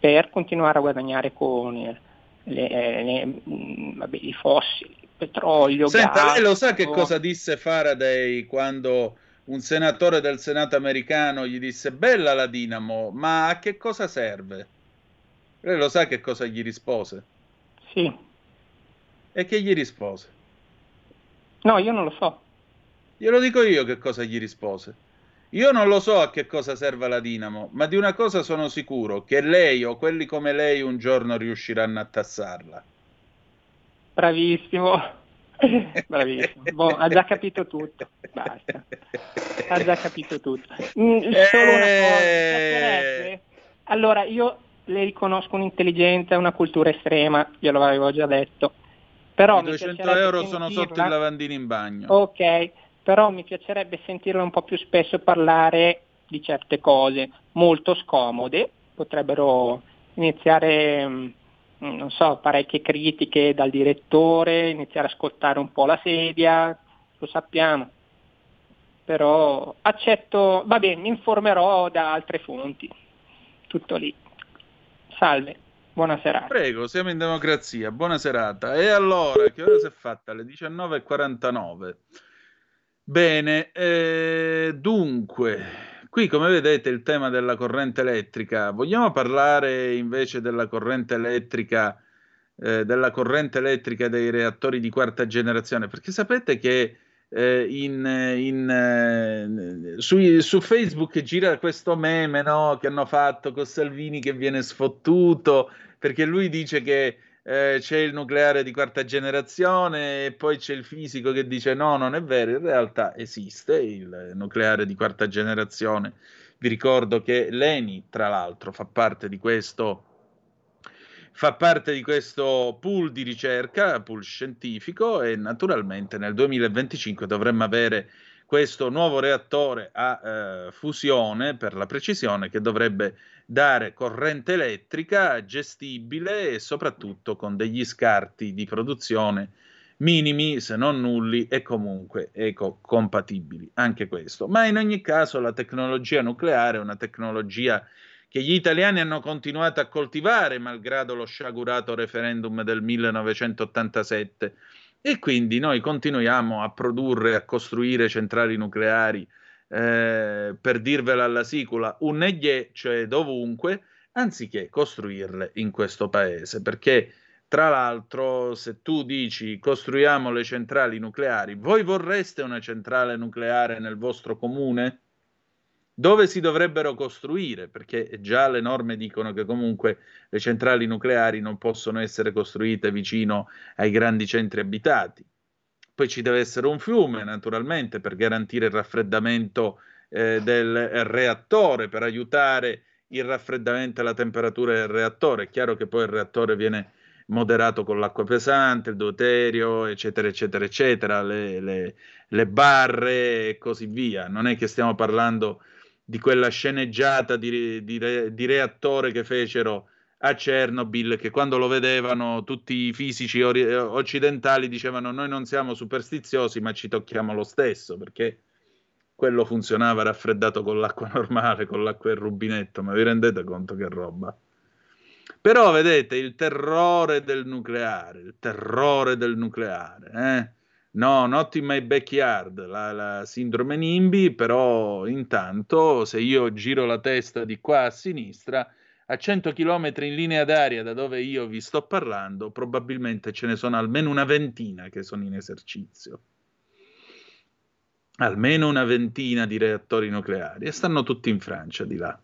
per continuare a guadagnare con le, le, mm, vabbè, i fossili, il petrolio. Senta, gas, lei lo sa che cosa disse Faraday quando un senatore del Senato americano gli disse bella la Dinamo, ma a che cosa serve? Lei lo sa che cosa gli rispose? Sì. E che gli rispose? No, io non lo so. Glielo dico io che cosa gli rispose. Io non lo so a che cosa serva la Dinamo, ma di una cosa sono sicuro, che lei o quelli come lei un giorno riusciranno a tassarla. Bravissimo, bravissimo. Boh, ha già capito tutto, basta. Ha già capito tutto. Mm, solo una cosa, eh. allora io le riconosco un'intelligenza e una cultura estrema, glielo avevo già detto. Però I 200 euro sono sotto il lavandino in bagno. Ok, però mi piacerebbe sentirlo un po' più spesso parlare di certe cose molto scomode, potrebbero iniziare, mm, non so, parecchie critiche dal direttore, iniziare a ascoltare un po' la sedia, lo sappiamo, però accetto, va bene, mi informerò da altre fonti, tutto lì. Salve. Buona serata. Prego, siamo in democrazia. Buona serata. E allora, che ora si è fatta? Le 19.49. Bene, eh, dunque, qui come vedete il tema della corrente elettrica. Vogliamo parlare invece della corrente elettrica, eh, della corrente elettrica dei reattori di quarta generazione? Perché sapete che eh, in, in, eh, su, su, Facebook gira questo meme no, che hanno fatto con Salvini che viene sfottuto perché lui dice che eh, c'è il nucleare di quarta generazione e poi c'è il fisico che dice no, non è vero, in realtà esiste il nucleare di quarta generazione. Vi ricordo che l'ENI, tra l'altro, fa parte di questo fa parte di questo pool di ricerca, pool scientifico e naturalmente nel 2025 dovremmo avere questo nuovo reattore a eh, fusione, per la precisione, che dovrebbe dare corrente elettrica gestibile e soprattutto con degli scarti di produzione minimi, se non nulli e comunque ecocompatibili. Anche questo. Ma in ogni caso la tecnologia nucleare è una tecnologia che gli italiani hanno continuato a coltivare malgrado lo sciagurato referendum del 1987 e quindi noi continuiamo a produrre, a costruire centrali nucleari, eh, per dirvela alla sicula, un neglie, cioè dovunque, anziché costruirle in questo paese. Perché, tra l'altro, se tu dici costruiamo le centrali nucleari, voi vorreste una centrale nucleare nel vostro comune? dove si dovrebbero costruire, perché già le norme dicono che comunque le centrali nucleari non possono essere costruite vicino ai grandi centri abitati. Poi ci deve essere un fiume, naturalmente, per garantire il raffreddamento eh, del reattore, per aiutare il raffreddamento e la temperatura del reattore. È chiaro che poi il reattore viene moderato con l'acqua pesante, il deuterio, eccetera, eccetera, eccetera, le, le, le barre e così via. Non è che stiamo parlando di quella sceneggiata di, di, di, reattore che fecero a Chernobyl, che quando lo vedevano tutti i fisici ori- occidentali dicevano noi non siamo superstiziosi ma ci tocchiamo lo stesso, perché quello funzionava raffreddato con l'acqua normale, con l'acqua del rubinetto, ma vi rendete conto che roba? Però vedete il terrore del nucleare, il terrore del nucleare, eh? No, not in my backyard, la, la, sindrome NIMBY, però intanto se io giro la testa di qua a sinistra, a 100 km in linea d'aria da dove io vi sto parlando, probabilmente ce ne sono almeno una ventina che sono in esercizio. Almeno una ventina di reattori nucleari e stanno tutti in Francia di là.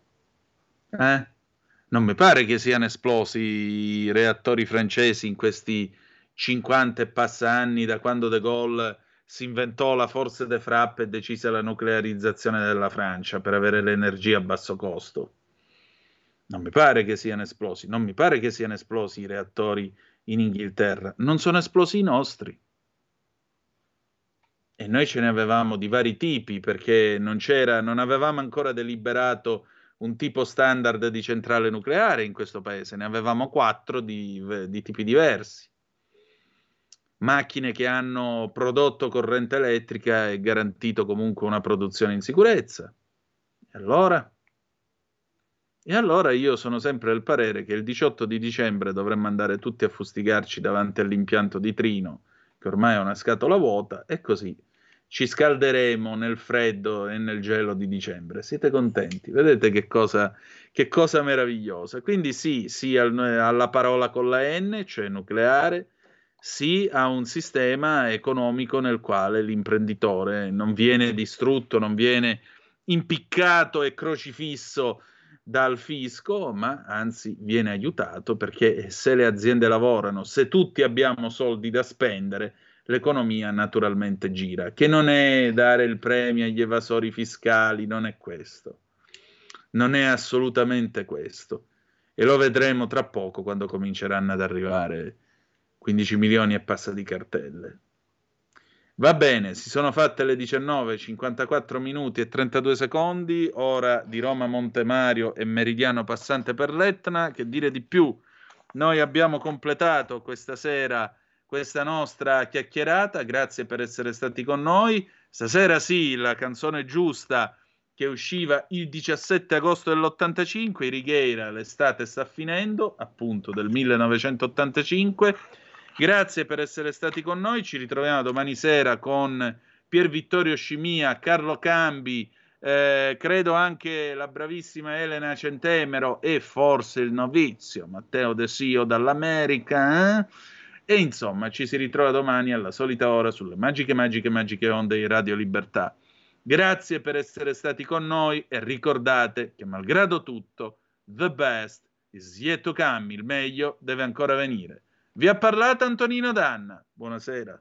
Eh? Non mi pare che siano esplosi i reattori francesi in questi 50 e passa anni da quando De Gaulle si inventò la forza de frappe e decise la nuclearizzazione della Francia per avere l'energia a basso costo. Non mi pare che siano esplosi, non mi pare che siano esplosi i reattori in Inghilterra, non sono esplosi i nostri. E noi ce ne avevamo di vari tipi perché non c'era, non avevamo ancora deliberato un tipo standard di centrale nucleare in questo paese, ne avevamo quattro di, di tipi diversi macchine che hanno prodotto corrente elettrica e garantito comunque una produzione in sicurezza. E allora? E allora io sono sempre del parere che il 18 di dicembre dovremmo andare tutti a fustigarci davanti all'impianto di Trino, che ormai è una scatola vuota, e così ci scalderemo nel freddo e nel gelo di dicembre. Siete contenti? Vedete che cosa, che cosa meravigliosa. Quindi sì, sì alla parola con la N, cioè nucleare, sì a un sistema economico nel quale l'imprenditore non viene distrutto, non viene impiccato e crocifisso dal fisco, ma anzi viene aiutato perché se le aziende lavorano, se tutti abbiamo soldi da spendere, l'economia naturalmente gira, che non è dare il premio agli evasori fiscali, non è questo. Non è assolutamente questo. E lo vedremo tra poco quando cominceranno ad arrivare 15 milioni e passa di cartelle. Va bene, si sono fatte le 19, 54 minuti e 32 secondi, ora di Roma Montemario e Meridiano passante per l'Etna, che dire di più? Noi abbiamo completato questa sera questa nostra chiacchierata, grazie per essere stati con noi. Stasera sì, la canzone giusta che usciva il 17 agosto dell'85, Righeira, l'estate sta finendo, appunto del 1985 Grazie per essere stati con noi. Ci ritroviamo domani sera con Pier Vittorio Scimia, Carlo Cambi, eh, credo anche la bravissima Elena Centemero e forse il novizio Matteo De Sio dall'America. Eh? E insomma, ci si ritrova domani alla solita ora sulle magiche, magiche, magiche onde di Radio Libertà. Grazie per essere stati con noi e ricordate che malgrado tutto, the best is yet to come, il meglio deve ancora venire. Vi ha parlato Antonino Danna. Buonasera.